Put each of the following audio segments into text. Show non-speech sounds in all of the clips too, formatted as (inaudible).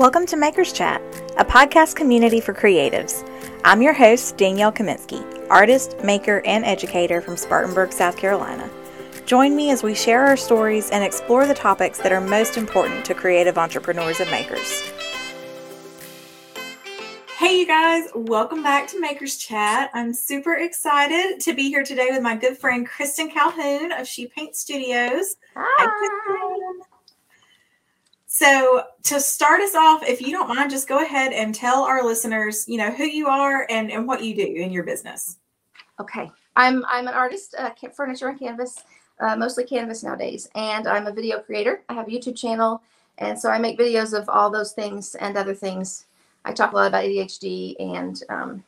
Welcome to Makers Chat, a podcast community for creatives. I'm your host, Danielle Kaminsky, artist, maker, and educator from Spartanburg, South Carolina. Join me as we share our stories and explore the topics that are most important to creative entrepreneurs and makers. Hey, you guys, welcome back to Makers Chat. I'm super excited to be here today with my good friend Kristen Calhoun of She Paint Studios. Hi. Hi so to start us off, if you don't mind, just go ahead and tell our listeners, you know, who you are and, and what you do in your business. Okay. I'm I'm an artist, uh, furniture and canvas, uh, mostly canvas nowadays, and I'm a video creator. I have a YouTube channel, and so I make videos of all those things and other things. I talk a lot about ADHD and um,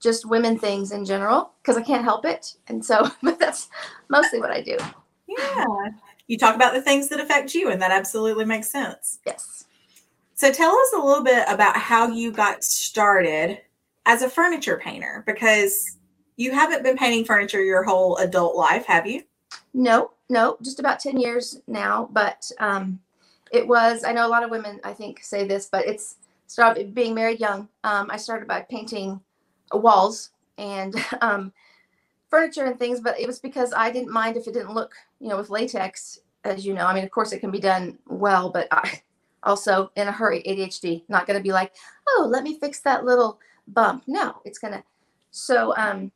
just women things in general because I can't help it, and so (laughs) but that's mostly what I do. Yeah you talk about the things that affect you, and that absolutely makes sense. Yes. So tell us a little bit about how you got started as a furniture painter because you haven't been painting furniture your whole adult life, have you? No, no, just about 10 years now. But um, it was, I know a lot of women, I think, say this, but it's started being married young. Um, I started by painting walls and (laughs) um, furniture and things, but it was because I didn't mind if it didn't look, you know, with latex, as you know. I mean, of course, it can be done well, but I (laughs) also in a hurry, ADHD, not going to be like, oh, let me fix that little bump. No, it's going to. So, um,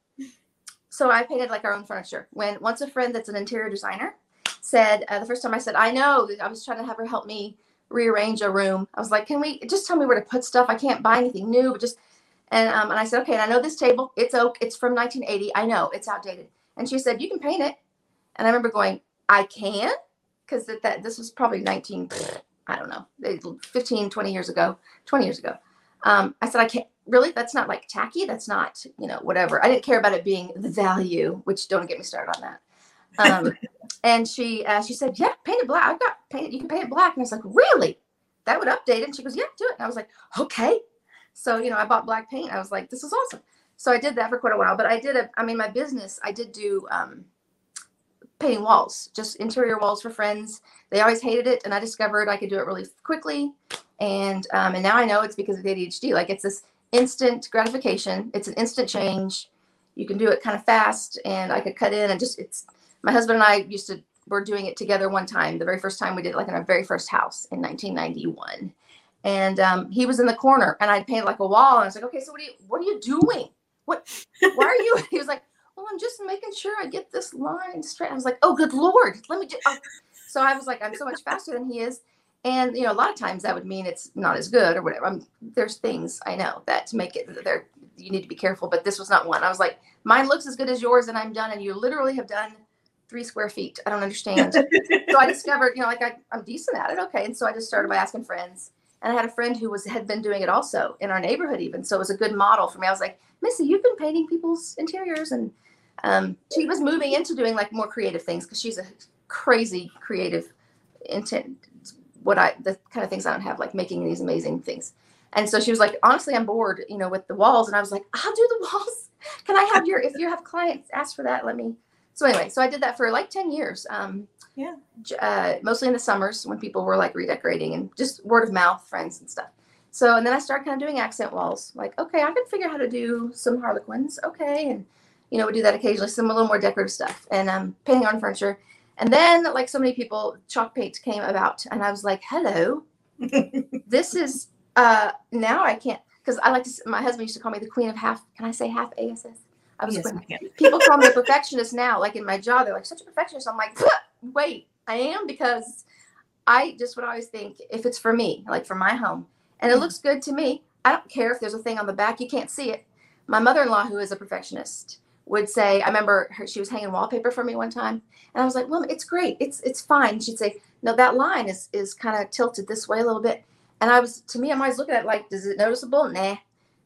so I painted like our own furniture. When once a friend that's an interior designer said uh, the first time I said, I know, I was trying to have her help me rearrange a room. I was like, can we just tell me where to put stuff? I can't buy anything new, but just and um, and I said, okay, and I know this table, it's oak, it's from 1980. I know it's outdated. And she said, you can paint it. And I remember going, I can, because that, that this was probably 19, I don't know, 15, 20 years ago, 20 years ago. Um, I said, I can't really, that's not like tacky. That's not, you know, whatever. I didn't care about it being the value, which don't get me started on that. Um, (laughs) and she, uh, she said, yeah, paint it black. I've got paint, you can paint it black. And I was like, really? That would update it. And she goes, yeah, do it. And I was like, okay. So, you know, I bought black paint. I was like, this is awesome. So I did that for quite a while. But I did, a, I mean, my business, I did do um, painting walls, just interior walls for friends. They always hated it. And I discovered I could do it really quickly. And, um, and now I know it's because of ADHD. Like it's this instant gratification, it's an instant change. You can do it kind of fast. And I could cut in and just, it's, my husband and I used to, were doing it together one time, the very first time we did it, like in our very first house in 1991 and um, he was in the corner and i painted like a wall and i was like okay so what are you what are you doing? What why are you (laughs) he was like well i'm just making sure i get this line straight. I was like oh good lord let me just oh. so i was like i'm so much faster than he is. And you know a lot of times that would mean it's not as good or whatever. I'm, there's things i know that to make it there you need to be careful but this was not one. I was like mine looks as good as yours and i'm done and you literally have done three square feet. I don't understand. (laughs) So i discovered you know like I, i'm decent at it okay and so i just started by asking friends and I had a friend who was had been doing it also in our neighborhood, even. So it was a good model for me. I was like, Missy, you've been painting people's interiors, and um, she was moving into doing like more creative things because she's a crazy creative intent. What I the kind of things I don't have, like making these amazing things. And so she was like, honestly, I'm bored, you know, with the walls. And I was like, I'll do the (laughs) walls. Can I have your if you have clients ask for that, let me. So anyway, so I did that for like 10 years. Um, yeah. Uh, mostly in the summers when people were like redecorating and just word of mouth, friends and stuff. So, and then I started kind of doing accent walls. Like, okay, I can figure out how to do some harlequins. Okay. And, you know, we do that occasionally, some a little more decorative stuff and um, painting on furniture. And then, like so many people, chalk paint came about. And I was like, hello, (laughs) this is, uh, now I can't, because I like to, my husband used to call me the queen of half, can I say half ASS? I was yes, people call me a perfectionist now, like in my job, they're like, such a perfectionist. I'm like, wait, I am because I just would always think if it's for me, like for my home, and it mm-hmm. looks good to me, I don't care if there's a thing on the back, you can't see it. My mother in law, who is a perfectionist, would say, I remember her, she was hanging wallpaper for me one time, and I was like, well, it's great, it's it's fine. She'd say, no, that line is is kind of tilted this way a little bit, and I was to me, I'm always looking at it like, does it noticeable? Nah.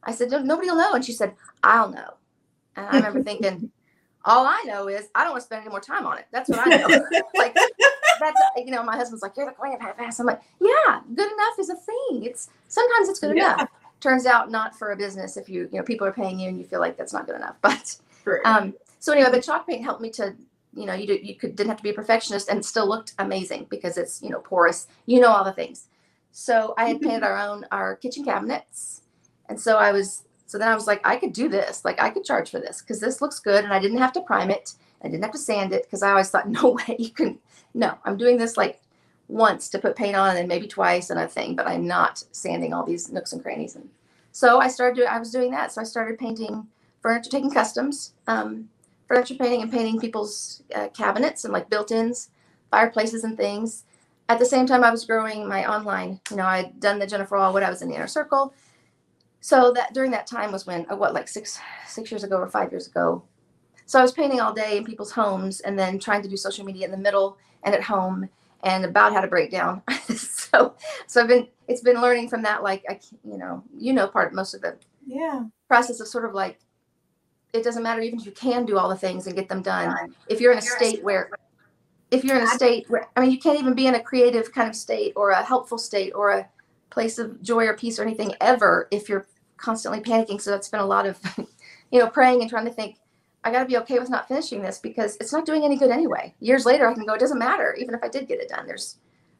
I said, nobody will know, and she said, I'll know. And I remember thinking, all I know is I don't want to spend any more time on it. That's what I know. (laughs) like that's you know, my husband's like, You're the queen of half ass. I'm like, Yeah, good enough is a thing. It's sometimes it's good yeah. enough. Turns out not for a business if you you know people are paying you and you feel like that's not good enough. But um so anyway, the chalk paint helped me to you know, you, do, you could didn't have to be a perfectionist and still looked amazing because it's, you know, porous, you know, all the things. So I had painted (laughs) our own our kitchen cabinets, and so I was so then I was like, I could do this. Like I could charge for this because this looks good, and I didn't have to prime it. I didn't have to sand it because I always thought, (laughs) no way you can. No, I'm doing this like once to put paint on and maybe twice and a thing, but I'm not sanding all these nooks and crannies. And so I started doing, I was doing that. So I started painting furniture, taking customs, um, furniture painting and painting people's uh, cabinets and like built-ins, fireplaces and things. At the same time, I was growing my online. You know, I had done the Jennifer Allwood. I was in the inner circle. So that during that time was when, uh, what, like six six years ago or five years ago. So I was painting all day in people's homes and then trying to do social media in the middle and at home and about how to break down. (laughs) so so I've been it's been learning from that like I you know you know part most of the yeah process of sort of like it doesn't matter even if you can do all the things and get them done if you're in a state where if you're in a state where I mean you can't even be in a creative kind of state or a helpful state or a place of joy or peace or anything ever if you're constantly panicking so that's been a lot of (laughs) you know praying and trying to think I got to be okay with not finishing this because it's not doing any good anyway. Years later, I can go, it doesn't matter, even if I did get it done. There's,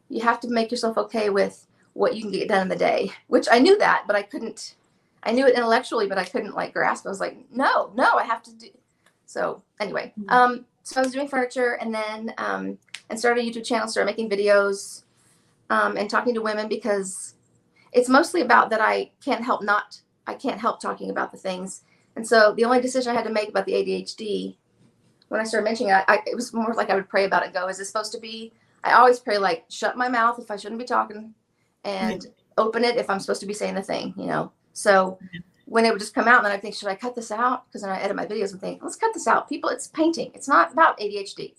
you have to make yourself okay with what you can get done in the day, which I knew that, but I couldn't, I knew it intellectually, but I couldn't like grasp. I was like, no, no, I have to do. So anyway, mm-hmm. um, so I was doing furniture and then, um, and started a YouTube channel, started making videos, um, and talking to women because it's mostly about that I can't help not, I can't help talking about the things and so the only decision I had to make about the ADHD when I started mentioning it, I, it was more like I would pray about it. Go, is this supposed to be? I always pray like shut my mouth if I shouldn't be talking, and mm-hmm. (laughs) open it if I'm supposed to be saying the thing. You know. So mm-hmm. when it would just come out, then I think, should I cut this out? Because then I edit my videos and think, let's cut this out. People, it's painting. It's not about ADHD.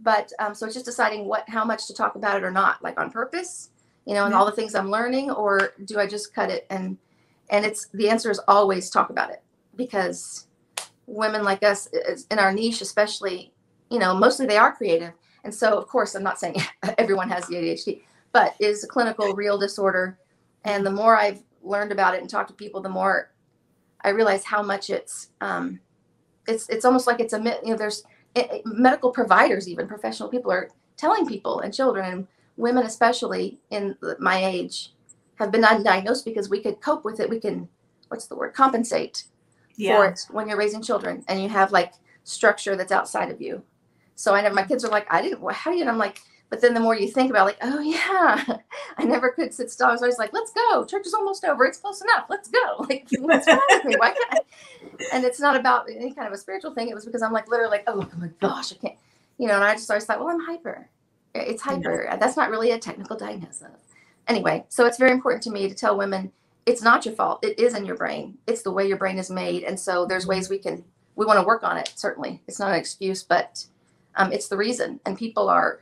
But um, so it's just deciding what, how much to talk about it or not, like on purpose, you know, and all the things I'm learning, or do I just cut it and and it's the answer is always talk about it. Because women like us in our niche especially you know mostly they are creative. And so of course i'm not saying (laughs) everyone has the adhd but it is a clinical real disorder. And the more i've learned about it and talked to people the more i realize how much it's um it's it's almost like it's a you know there's it, eh, eh, medical providers even professional people are telling people and children and women especially in my age have been undiagnosed because we could cope with it we can what's the word compensate yeah. for it when you're raising children and you have like structure that's outside of you. So I know my kids are like, I didn't, how do you? And I'm like, but then the more you think about, it, like, oh yeah, (laughs) I never could sit still. I was always like, let's go. Church is almost over. It's close enough. Let's go. (laughs) Like, (laughs) what's wrong with me? Why can't I? And it's not about any kind of a spiritual thing. It was because I'm like literally like, oh, oh my gosh, I can't, you know. And I just always thought, well, I'm hyper. It's hyper. That's not really a technical diagnosis. Anyway, so it's very important to me to tell women it's not your fault. It is in your brain. It's the way your brain is made. And so there's ways we can, we want to work on it. Certainly. It's not an excuse, but um, it's the reason. And people are,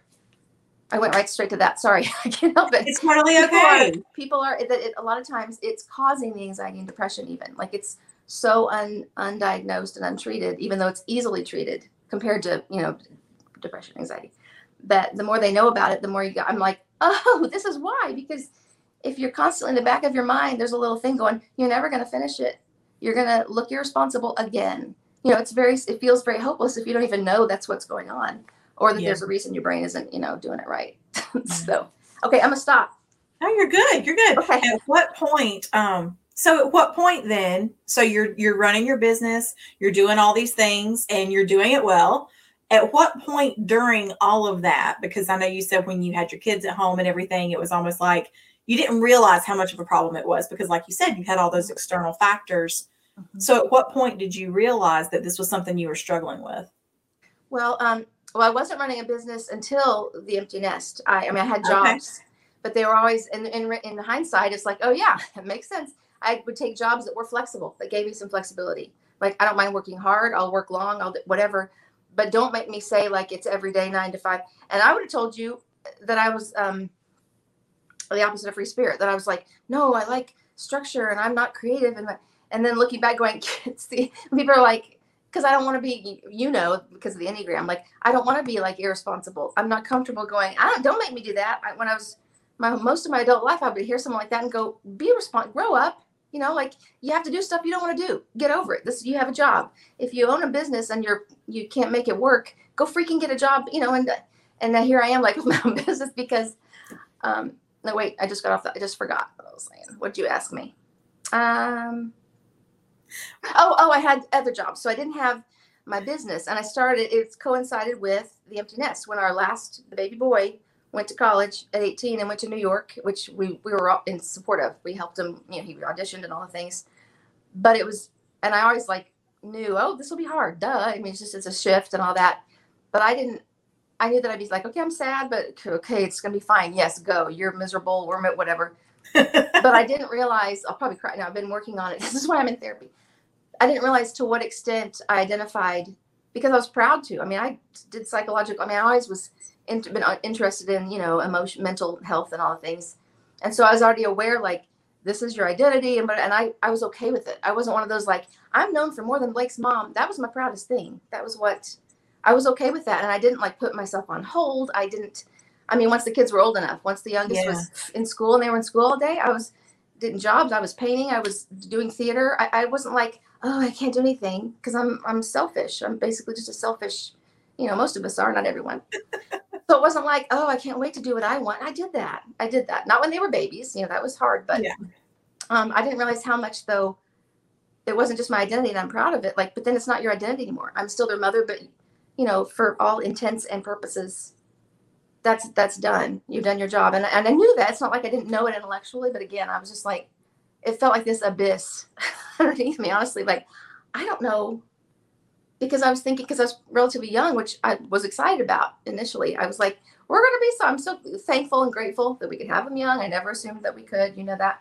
I went right straight to that. Sorry. (laughs) I can't help it. It's totally okay. People are, people are it, a lot of times it's causing the anxiety and depression even like it's so un, undiagnosed and untreated, even though it's easily treated compared to, you know, depression, anxiety that the more they know about it, the more you I'm like, oh, this is why, because if you're constantly in the back of your mind, there's a little thing going, you're never going to finish it. You're going to look irresponsible again. You know, it's very, it feels very hopeless if you don't even know that's what's going on or that yeah. there's a reason your brain isn't, you know, doing it right. (laughs) so, okay, I'm going to stop. No, you're good. You're good. Okay. At what point, um, so at what point then, so you're, you're running your business, you're doing all these things and you're doing it well at what point during all of that because i know you said when you had your kids at home and everything it was almost like you didn't realize how much of a problem it was because like you said you had all those external factors. Mm-hmm. so at what point did you realize that this was something you were struggling with? Well um well i wasn't running a business until the empty nest. I, I mean i had jobs okay. but they were always in, in in hindsight it's like oh yeah (laughs) it makes sense. I would take jobs that were flexible that gave me some flexibility. Like i don't mind working hard i'll work long i'll do whatever but don't make me say like it's every day nine to five and i would have told you that i was um the opposite of free spirit that I was like, no, I like structure and I'm not creative. And, and then looking back going, (laughs) the, people are like, because I don't want to be, you know, because of the Enneagram, like, I don't want to be like irresponsible. I'm not comfortable going, I don't, don't make me do that. I, when I was my, most of my adult life, I would hear someone like that and go, be responsible, grow up. You know, like you have to do stuff you don't want to do. Get over it. This, you have a job. If you own a business and you're, you can't make it work, go freaking get a job, you know, and, and then here I am like (laughs) my own business because, um, no, wait, I just got off. The, I just forgot what I was saying. What'd you ask me? Um. Oh, oh, I had other jobs, so I didn't have my business, and I started. It's coincided with the empty nest when our last the baby boy went to college at 18 and went to New York, which we we were all in support of. We helped him. You know, he auditioned and all the things, but it was, and I always like knew, oh, this will be hard. Duh. I mean, it's just it's a shift and all that, but I didn't I knew that I'd be like, okay, I'm sad, but okay, it's gonna be fine. Yes, go. You're miserable, or whatever. (laughs) but I didn't realize. I'll probably cry now. I've been working on it. (laughs) This is why I'm in therapy. I didn't realize to what extent I identified because I was proud to. I mean, I did psychological. I mean, I always was in, been uh, interested in you know emotion, mental health, and all the things. And so I was already aware, like this is your identity, and but and I I was okay with it. I wasn't one of those like I'm known for more than Blake's mom. That was my proudest thing. That was what I was okay with that. And I didn't like put myself on hold. I didn't, I mean, once the kids were old enough, once the youngest yeah. was in school and they were in school all day, I was doing jobs. I was painting. I was doing theater. I, I wasn't like, oh, I can't do anything because I'm, I'm selfish. I'm basically just a selfish, you know, most of us are, not everyone. (laughs) so it wasn't like, oh, I can't wait to do what I want. I did that. I did that. Not when they were babies, you know, that was hard, but yeah. um, I didn't realize how much though it wasn't just my identity and I'm proud of it. Like, but then it's not your identity anymore. I'm still their mother, but you know, for all intents and purposes, that's that's done. You've done your job, and and I knew that. It's not like I didn't know it intellectually, but again, I was just like, it felt like this abyss (laughs) underneath me. Honestly, like I don't know, because I was thinking because I was relatively young, which I was excited about initially. I was like, we're gonna be so. I'm so thankful and grateful that we could have them young. I never assumed that we could. You know that.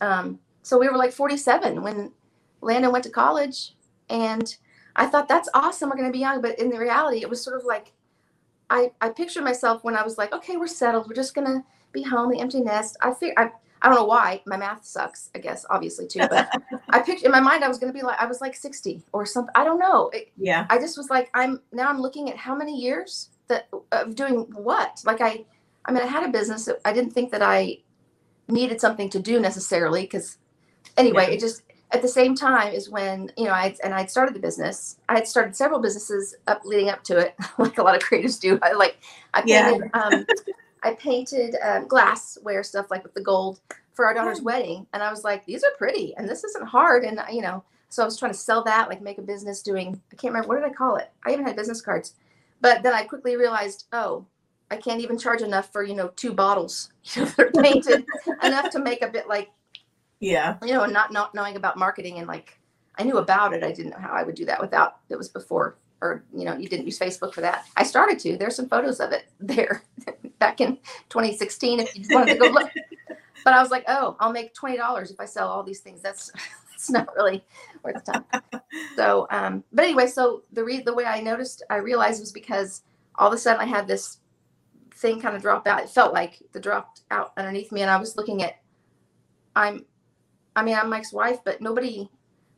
Um, so we were like 47 when Landon went to college, and I thought that's awesome. We're going to be young. But in the reality, it was sort of like I, I pictured myself when I was like, okay, we're settled. We're just going to be home, the empty nest. I figured, I, I don't know why my math sucks, I guess, obviously too, but (laughs) I pictured in my mind, I was going to be like, I was like 60 or something. I don't know. It, yeah. I just was like, I'm now I'm looking at how many years that of doing what? Like I, I mean, I had a business. I didn't think that I needed something to do necessarily because anyway, yeah. it just, at the same time is when you know I and I'd started the business. I had started several businesses up leading up to it, (laughs) like a lot of creatives do. I like I painted yeah. um, I painted um, glassware stuff like with the gold for our daughter's oh. wedding, and I was like, these are pretty, and this isn't hard, and you know, so I was trying to sell that, like make a business doing. I can't remember what did I call it. I even had business cards, but then I quickly realized, oh, I can't even charge enough for you know two bottles (laughs) you know, that are painted (laughs) enough to make a bit like yeah. You know, not not knowing about marketing and like I knew about it. I didn't know how I would do that without it was before or you know, you didn't use Facebook for that. I started to. There's some photos of it (laughs) there (laughs) back in 2016 if you wanted to go look. (laughs) but I was like, oh, I'll make twenty dollars if I sell all these things. That's that's not really worth the time. so, um, but anyway, so the re- the way I noticed, I realized was because all of a sudden I had this thing kind of drop out. It felt like the dropped out underneath me, and I was looking at, I'm I mean, I'm Mike's wife, but nobody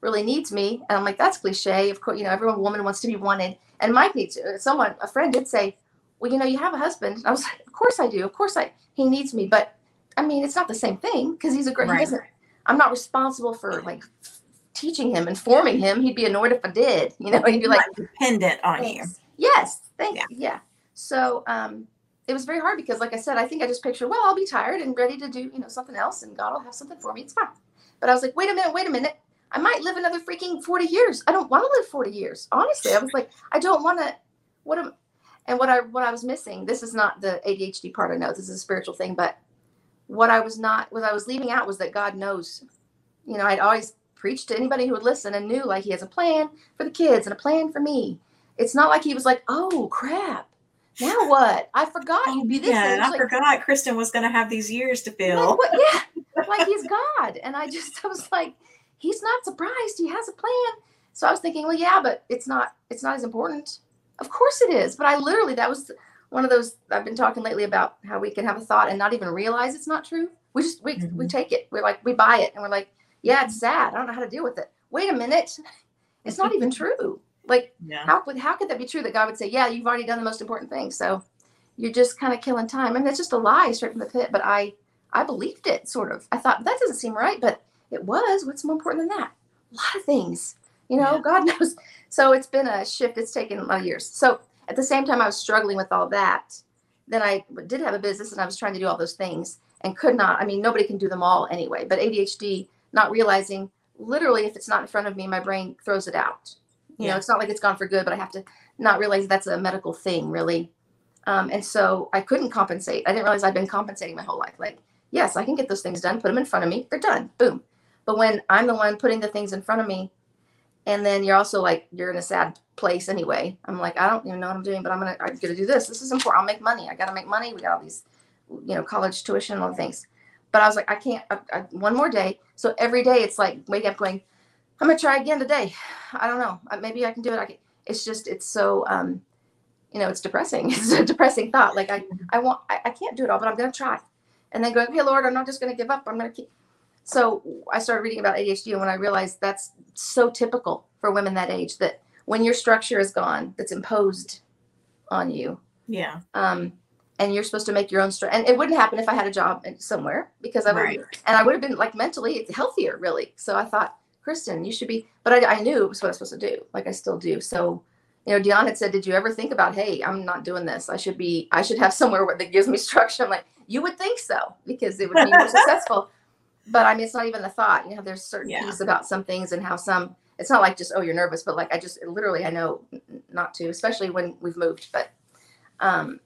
really needs me. And I'm like, that's cliche. Of course, you know, every woman wants to be wanted. And Mike needs uh, someone, a friend did say, well, you know, you have a husband. I was like, of course I do. Of course I, he needs me. But I mean, it's not the same thing because he's a great, right. he doesn't, I'm not responsible for like teaching him, informing him. He'd be annoyed if I did, you know, he'd be like dependent on you. Yes. Thank yeah. you. Yeah. So, um, it was very hard because like I said, I think I just pictured, well, I'll be tired and ready to do, you know, something else and God will have something for me. It's fine. But I was like, wait a minute, wait a minute. I might live another freaking 40 years. I don't want to live 40 years. Honestly, I was like, I don't want to. What am, and what I what I was missing. This is not the ADHD part. I know this is a spiritual thing, but what I was not, what I was leaving out was that God knows. You know, I'd always preached to anybody who would listen and knew like He has a plan for the kids and a plan for me. It's not like He was like, oh crap, now what? I forgot you'd be this. Yeah, I like, forgot Kristen was going to have these years to fill. Like, what, yeah, (laughs) like he's God. And I just, (laughs) I was like, he's not surprised. He has a plan. So I was thinking, well, yeah, but it's not, it's not as important. Of course it is. But I literally, that was one of those, I've been talking lately about how we can have a thought and not even realize it's not true. We just, we, mm-hmm. we take it. We're like, we buy it and we're like, yeah, it's sad. I don't know how to deal with it. Wait a minute. (laughs) It's not even true. Like, yeah. how, how could that be true that God would say, yeah, you've already done the most important thing. So you're just kind of killing time. I mean, that's just a lie straight from the pit. But I, I believed it sort of. I thought that doesn't seem right, but it was. What's more important than that? A lot of things, you know, yeah. God (laughs) knows. So it's been a shift. It's taken a lot of years. So at the same time, I was struggling with all that. Then I did have a business and I was trying to do all those things. and could not. I mean, nobody can do them all anyway, but ADHD, not realizing literally if it's not in front of me, my brain throws it out. You yeah. know, it's not like it's gone for good, but I have to not realize that's a medical thing, really. Um, and so I couldn't compensate. I didn't realize I'd been compensating my whole life. Like, yes, I can get those things done, put them in front of me, they're done, boom. But when I'm the one putting the things in front of me, and then you're also like, you're in a sad place anyway. I'm like, I don't even know what I'm doing, but I'm gonna, I'm gonna do this. This is important. I'll make money. I gotta make money. We got all these, you know, college tuition and all the things. But I was like, I can't. I, I, one more day. So every day it's like wake up going, I'm gonna try again today. I don't know. Maybe I can do it. I can. It's just it's so um, you know, it's depressing. (laughs) It's a depressing thought. Like I I want I, I can't do it all, but I'm gonna try. And then going, hey Lord, I'm not just gonna give up. I'm gonna keep. So I started reading about ADHD, and when I realized that's so typical for women that age, that when your structure is gone, that's imposed on you. Yeah. Um, and you're supposed to make your own str- and it wouldn't happen if i had a job somewhere because i would right. and i would have been like mentally healthier really so i thought kristen you should be but I, I knew it was what i was supposed to do like i still do so you know dion had said did you ever think about hey i'm not doing this i should be i should have (laughs) somewhere where that gives me structure i'm like you would think so because it would be more (laughs) successful but i mean it's not even a thought you know there's certain yeah. things about some things and how some it's not like just oh you're nervous but like i just literally i know not to especially when we've moved but um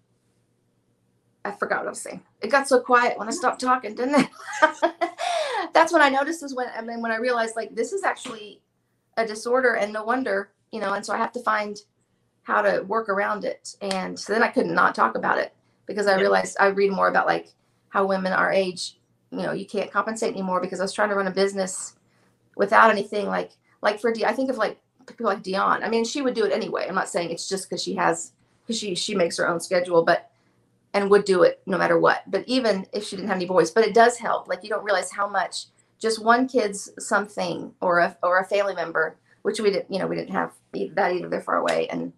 I forgot what I was saying. It got so quiet when I stopped talking, didn't it? (laughs) That's when I noticed is when I mean when I realized like this is actually a disorder and no wonder, you know, and so I have to find how to work around it. And so then I could not talk about it because I realized I read more about like how women our age, you know, you can't compensate anymore because I was trying to run a business without anything like like for D I think of like people like Dion. I mean, she would do it anyway. I'm not saying it's just because she has because she she makes her own schedule, but and would do it no matter what. But even if she didn't have any boys, but it does help. Like you don't realize how much just one kid's something or a or a family member, which we didn't, you know, we didn't have that either. They're far away, and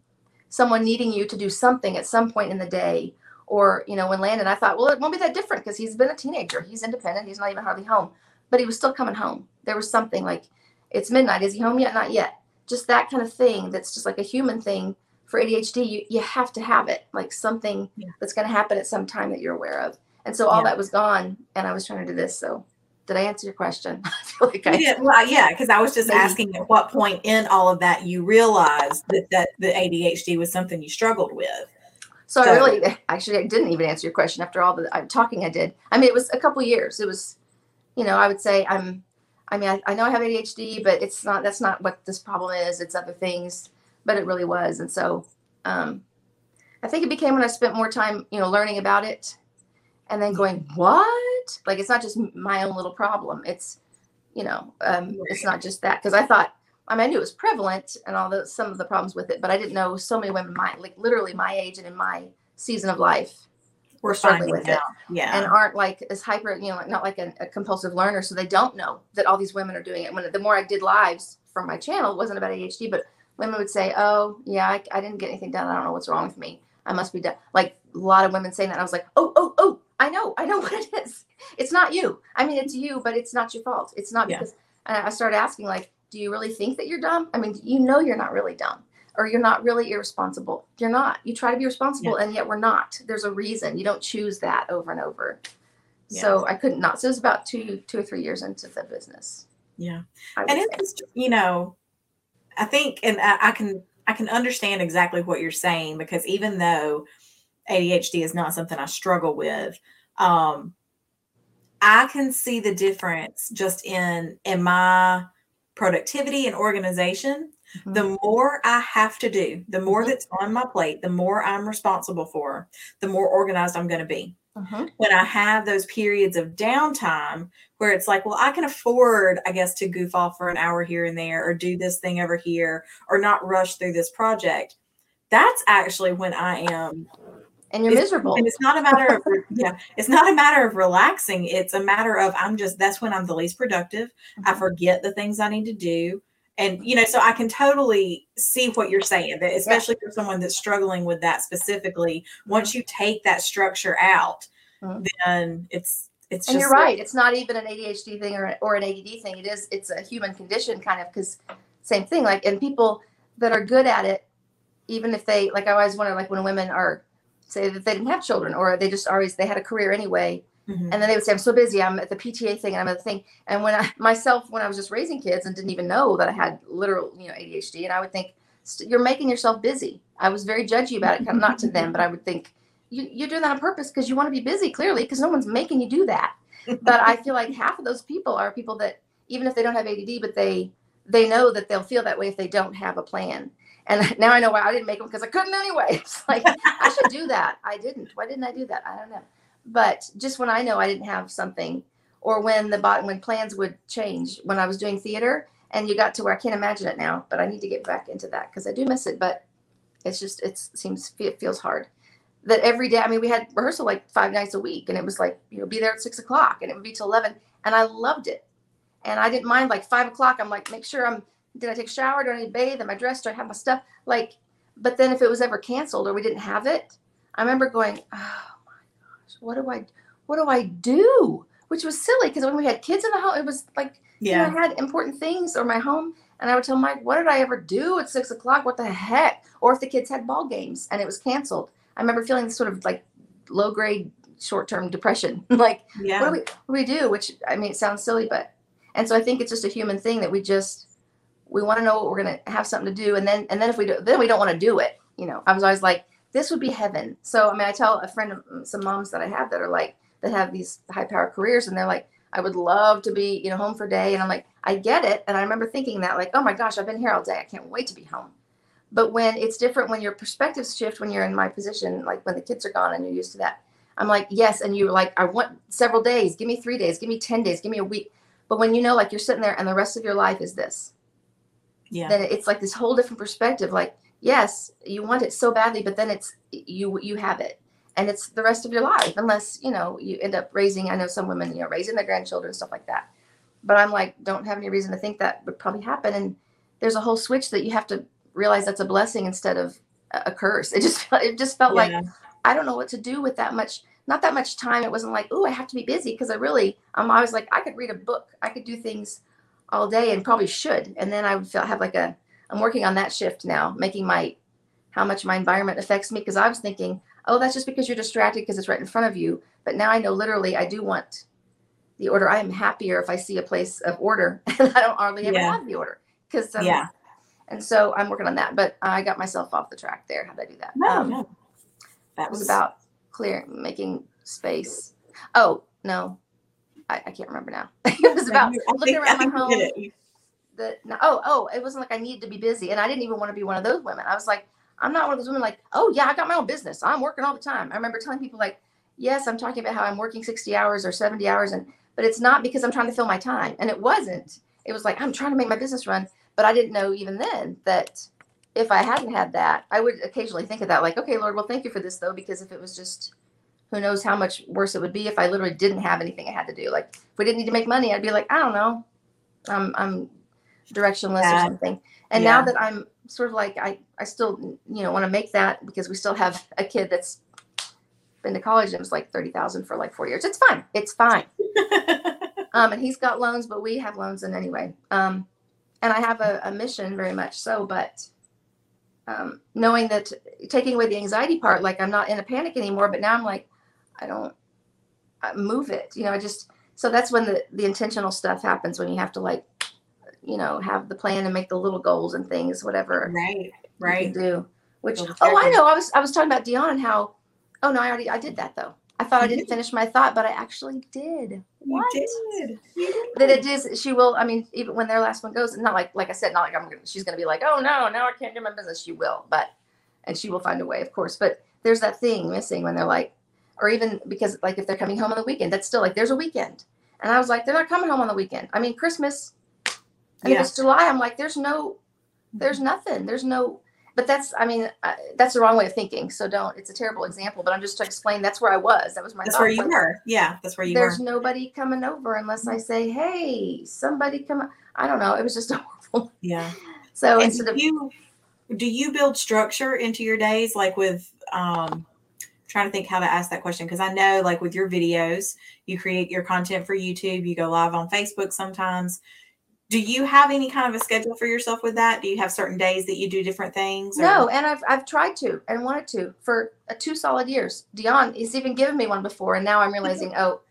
someone needing you to do something at some point in the day. Or you know, when Landon, I thought, well, it won't be that different because he's been a teenager. He's independent. He's not even hardly home, but he was still coming home. There was something like, it's midnight. Is he home yet? Not yet. Just that kind of thing. That's just like a human thing for ADHD, you, you have to have it, like something yeah. that's going to happen at some time that you're aware of. And so all yeah. that was gone, and I was trying to do this. So did I answer your question? (laughs) I feel like I did. Well, yeah, because I was just maybe. asking at what point in all of that you realized that that the ADHD was something you struggled with. So, so I really, (laughs) actually, I didn't even answer your question after all the I'm talking I did. I mean, it was a couple years. It was, you know, I would say I'm. I mean, I, I know I have ADHD, but it's not. That's not what this problem is. It's other things but it really was. And so um, I think it became when I spent more time, you know, learning about it and then going, what? Like, it's not just my own little problem. It's, you know, um, it's not just that. Cause I thought, I mean, I knew it was prevalent and all the, some of the problems with it, but I didn't know so many women, my, like literally my age and in my season of life were struggling with it. Yeah. And aren't like as hyper, you know, like not like a, a, compulsive learner. So they don't know that all these women are doing it. When the more I did lives from my channel, it wasn't about ADHD, but women would say, "Oh, yeah, I, I didn't get anything done. I don't know what's wrong with me. I must be done." Like a lot of women saying that. I was like, "Oh, oh, oh, I know, I know (laughs) what it is. It's not you. I mean, it's you, but it's not your fault. It's not yeah. because." And I started asking, like, "Do you really think that you're dumb? I mean, you know you're not really dumb." Or you're not really irresponsible. You're not. You try to be responsible, yeah. and yet we're not. There's a reason. You don't choose that over and over. Yeah. So I couldn't not. So it was about two, two or three years into the business. Yeah, and it's you know I think, and I, I can I can understand exactly what you're saying because even though ADHD is not something I struggle with, um, I can see the difference just in in my productivity and organization. Mm-hmm. The more I have to do, the more mm-hmm. that's on my plate, the more I'm responsible for, the more organized I'm going to be. Mm-hmm. When I have those periods of downtime where it's like, well, I can afford, I guess, to goof off for an hour here and there or do this thing over here or not rush through this project. That's actually when I am and you're miserable. And it's not a matter of yeah, it's not a matter of relaxing. It's a matter of I'm just that's when I'm the least productive. Mm-hmm. I forget the things I need to do and you know so i can totally see what you're saying that especially yeah. for someone that's struggling with that specifically once you take that structure out mm-hmm. then it's it's and you're right it's not even an adhd thing or, or an add thing it is it's a human condition kind of because same thing like and people that are good at it even if they like i always wonder like when women are say that they didn't have children or they just always they had a career anyway Mm-hmm. And then they would say, I'm so busy. I'm at the PTA thing and I'm at the thing. And when I myself, when I was just raising kids and didn't even know that I had literal, you know, ADHD, and I would think, you're making yourself busy. I was very judgy about it, not to them, but I would think, you, you're doing that on purpose because you want to be busy, clearly, because no one's making you do that. (laughs) but I feel like half of those people are people that, even if they don't have ADD, but they they know that they'll feel that way if they don't have a plan. And (laughs) now I know why I didn't make them because I couldn't anyway. (laughs) It's like I should do that. I didn't. Why didn't I do that? I don't know. But just when I know I didn't have something, or when the bot when plans would change when I was doing theater, and you got to where I can't imagine it now. But I need to get back into that because I do miss it. But it's just it seems it feels hard that every day. I mean, we had rehearsal like five nights a week, and it was like you know be there at six o'clock, and it would be till eleven, and I loved it, and I didn't mind like five o'clock. I'm like, make sure I'm. Did I take a shower? Do I need to bathe? Am I dressed? Do I have my stuff? Like, but then if it was ever canceled or we didn't have it, I remember going, oh my gosh, what do I what do I do? Which was silly because when we had kids in the home, it was like yeah. You know, I had important things or my home, and I would tell Mike, "What did I ever do at six o'clock? What the heck?" Or if the kids had ball games and it was canceled, I remember feeling this sort of like low grade short term depression. (laughs) like, yeah. what do we what do we do? Which I mean, it sounds silly, but and so I think it's just a human thing that we just we want to know what we're going to have something to do, and then and then if we do, then we don't want to do it. You know, I was always like, this would be heaven. So I mean, I tell a friend of some moms that I have that are like that have these high power careers, and they're like, I would love to be, you know, home for a day. And I'm like, I get it. And I remember thinking that, like, oh my gosh, I've been here all day. I can't wait to be home. But when it's different, when your perspectives shift, when you're in my position, like when the kids are gone and you're used to that, I'm like, yes. And you're like, I want several days. Give me three days. Give me 10 days. Give me a week. But when you know, like, you're sitting there and the rest of your life is this, yeah. then it's like this whole different perspective. Like, yes, you want it so badly, but then it's you you have it, and it's the rest of your life, unless you know you end up raising. I know some women, you know, raising their grandchildren, stuff like that. But I'm like, don't have any reason to think that would probably happen. And there's a whole switch that you have to realize that's a blessing instead of a curse. It just it just felt yeah. like I don't know what to do with that much. Not that much time. It wasn't like, oh, I have to be busy because I really, I'm always like, I could read a book. I could do things all day and probably should. And then I would feel have like a I'm working on that shift now, making my how much my environment affects me because I was thinking, oh, that's just because you're distracted because it's right in front of you. But now I know literally I do want the order. I am happier if I see a place of order (laughs) and I don't hardly ever yeah. have the order because um, yeah. And so I'm working on that, but I got myself off the track there. How did I do that? No, um, no. That was, was about clear making space. Oh no, I, I can't remember now. (laughs) it was about looking around my home that oh oh it wasn't like I needed to be busy and I didn't even want to be one of those women. I was like I'm not one of those women like oh yeah I got my own business I'm working all the time. I remember telling people like yes I'm talking about how I'm working 60 hours or 70 hours and but it's not because I'm trying to fill my time and it wasn't. It was like I'm trying to make my business run but I didn't know even then that if I hadn't had that I would occasionally think of that like okay Lord well thank you for this though because if it was just who knows how much worse it would be if I literally didn't have anything I had to do. Like if we didn't need to make money, I'd be like, I don't know. I'm I'm directionless or something. And yeah. now that I'm sort of like I, I still you know want to make that because we still have a kid that's been to college and it was like thirty thousand for like four years. It's fine. It's fine. (laughs) um, and he's got loans, but we have loans in anyway. Um, and I have a, a mission very much so, but um, knowing that taking away the anxiety part, like I'm not in a panic anymore, but now I'm like, I don't I move it. You know, I just so that's when the the intentional stuff happens when you have to like you know have the plan and make the little goals and things whatever right right do which oh i know i was i was talking about dion and how oh no i already i did that though i thought i didn't finish my thought but i actually did what you did. You did. that it is she will i mean even when their last one goes not like like i said not like i'm gonna she's gonna be like oh no now i can't do my business she will but and she will find a way of course but there's that thing missing when they're like or even because like if they're coming home on the weekend that's still like there's a weekend and i was like they're not coming home on the weekend i mean christmas and yeah. if it's July, I'm like, there's no, there's nothing. There's no, but that's, I mean, uh, that's the wrong way of thinking. So don't, it's a terrible example, but I'm just to explain that's where I was. That was my That's where you were. Yeah. That's where you there's were. There's nobody coming over unless I say, hey, somebody come. I don't know. It was just (laughs) horrible. Yeah. So and instead of you, do you build structure into your days like with, um, trying to think how to ask that question because I know like with your videos, you create your content for YouTube, you go live on Facebook sometimes do you have any kind of a schedule for yourself with that? Do you have certain days that you do different things? Or? No, and I've I've tried to and wanted to for uh, two solid years. Dion, he's even given me one before, and now I'm realizing, oh,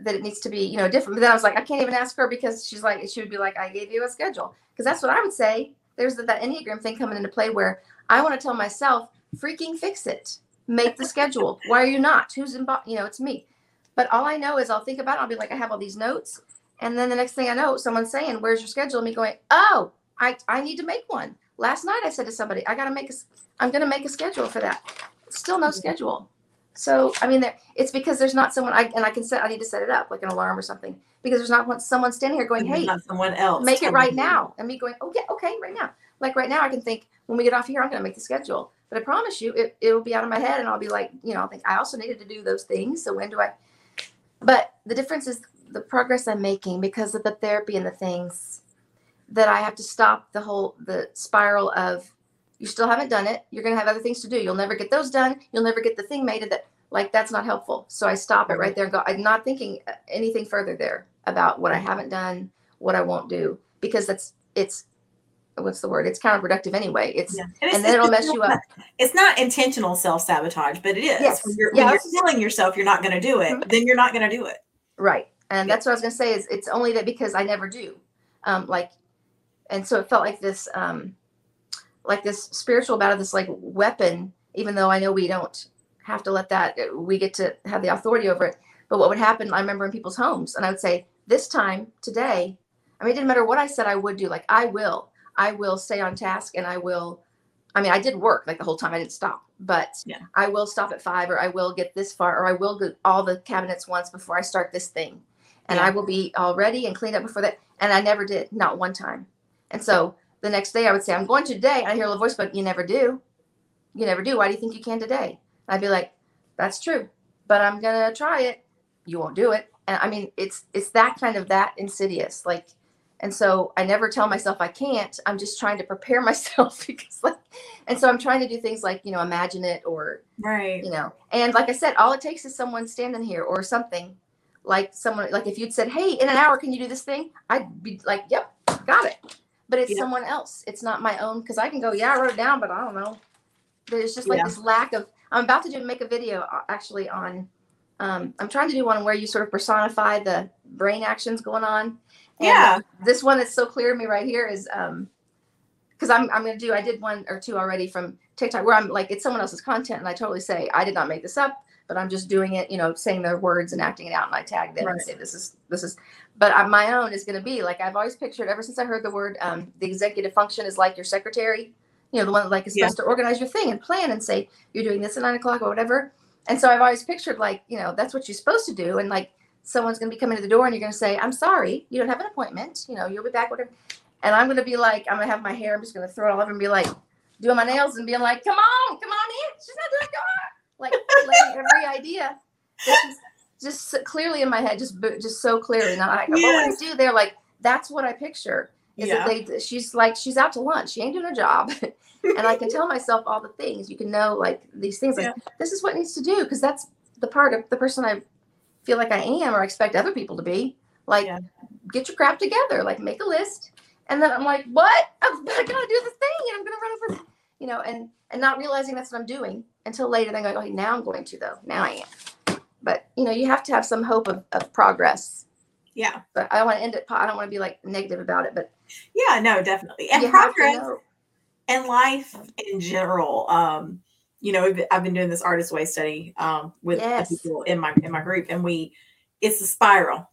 that it needs to be, you know, different. But then I was like, I can't even ask her because she's like, she would be like, I gave you a schedule. Because that's what I would say. There's that Enneagram thing coming into play where I want to tell myself, freaking fix it. Make the schedule. Why are you not? Who's in, you know, it's me. But all I know is I'll think about it. I'll be like, I have all these notes. And then the next thing I know, someone's saying, Where's your schedule? And me going, Oh, I, I need to make one. Last night I said to somebody, I got to make a, I'm going to make a schedule for that. Still no schedule. So, I mean, there, it's because there's not someone I, and I can set, I need to set it up like an alarm or something because there's not one, someone standing here going, Hey, someone else make it right now. And me going, Oh yeah, okay, right now. Like right now I can think when we get off here, I'm going to make the schedule, but I promise you it, it'll be out of my head and I'll be like, you know, I'll think I also needed to do those things. So when do I, but the difference is the progress I'm making because of the therapy and the things that I have to stop the whole the spiral of you still haven't done it. You're going to have other things to do. You'll never get those done. You'll never get the thing made that like that's not helpful. So I stop it right mm-hmm. there and go. I'm not thinking uh, anything further there about what I haven't done, what I won't do because that's it's what's the word? It's counterproductive anyway. It's yeah. and, and then it'll mess you up. It's not intentional self sabotage, but it is. Yes. When you're, yeah, when you're telling yourself you're not going to do it, mm-hmm. then you're not going to do it. Right. And that's what I was going to say is it's only that because I never do. Um, like, and so it felt like this, um, like this spiritual battle, this like weapon, even though I know we don't have to let that, uh, we get to have the authority over it. But what would happen, I remember in people's homes, and I would say, this time, today, I mean, it didn't matter what I said I would do, like, I will, I will stay on task and I will, I mean, I did work like the whole time, I didn't stop, but yeah. I will stop at five or I will get this far or I will get all the cabinets once before I start this thing. And yeah. I will be all ready and cleaned up before that. And I never did, not one time. And so the next day I would say, I'm going to today. I hear a little voice, but you never do. You never do. Why do you think you can today? I'd be like, that's true, but I'm gonna try it. You won't do it. And I mean, it's it's that kind of that insidious. Like, and so I never tell myself I can't. I'm just trying to prepare (laughs) myself because like, and so I'm trying to do things like you know imagine it or right, you know. And like I said, all it takes is someone standing here or something, like someone like if you'd said, hey, in an hour, can you do this thing? I'd be like, yep, got it. But it's someone else. It's not my own because I can go, yeah, I wrote it down, but I don't know. There's just like yeah. this lack of I'm about to do make a video uh, actually on. Um, I'm trying to do one where you sort of personify the brain actions going on. Yeah. This one that's so clear to me right here is um, because I'm I'm gonna do I did one or two already from TikTok where I'm like it's someone else's content and I totally say I did not make this up but I'm just doing it you know saying their words and acting it out and I tag them right. and say this is this is but I, my own is gonna be like I've always pictured ever since I heard the word um, the executive function is like your secretary you know, the one that like is supposed yeah. to organize your thing and plan and say you're doing this at nine o'clock or whatever. And so I've always pictured like, you know, that's what you're supposed to do. And like someone's gonna be coming to the door and you're gonna say, I'm sorry, you don't have an appointment, you know, you'll be back, whatever. And I'm gonna be like, I'm gonna have my hair, I'm just gonna throw it all over and be like doing my nails and being like, come on, come on in. She's not doing good. Like every idea. This is just clearly in my head, just just so clearly. Not like, yes. what would I do? They're like, that's what I picture is yeah. that they she's like she's out to lunch she ain't doing her job (laughs) and i can tell myself all the things you can know like these things like yeah. this is what needs to do because that's the part of the person i feel like i am or expect other people to be. Like yeah. get your crap together like make a list. And then i'm like what? (laughs) I'm gotta do the thing and i'm gonna run over you know and and not realizing that's what i'm doing until later then going oh now i'm going to though. Now i am. But you know you have to have some hope of, of progress. Yeah. But i want to end it i don't want to be like negative about it but yeah, no, definitely. And progress and life in general. Um, you know, I've been doing this artist way study um, with yes. people in my in my group, and we it's a spiral.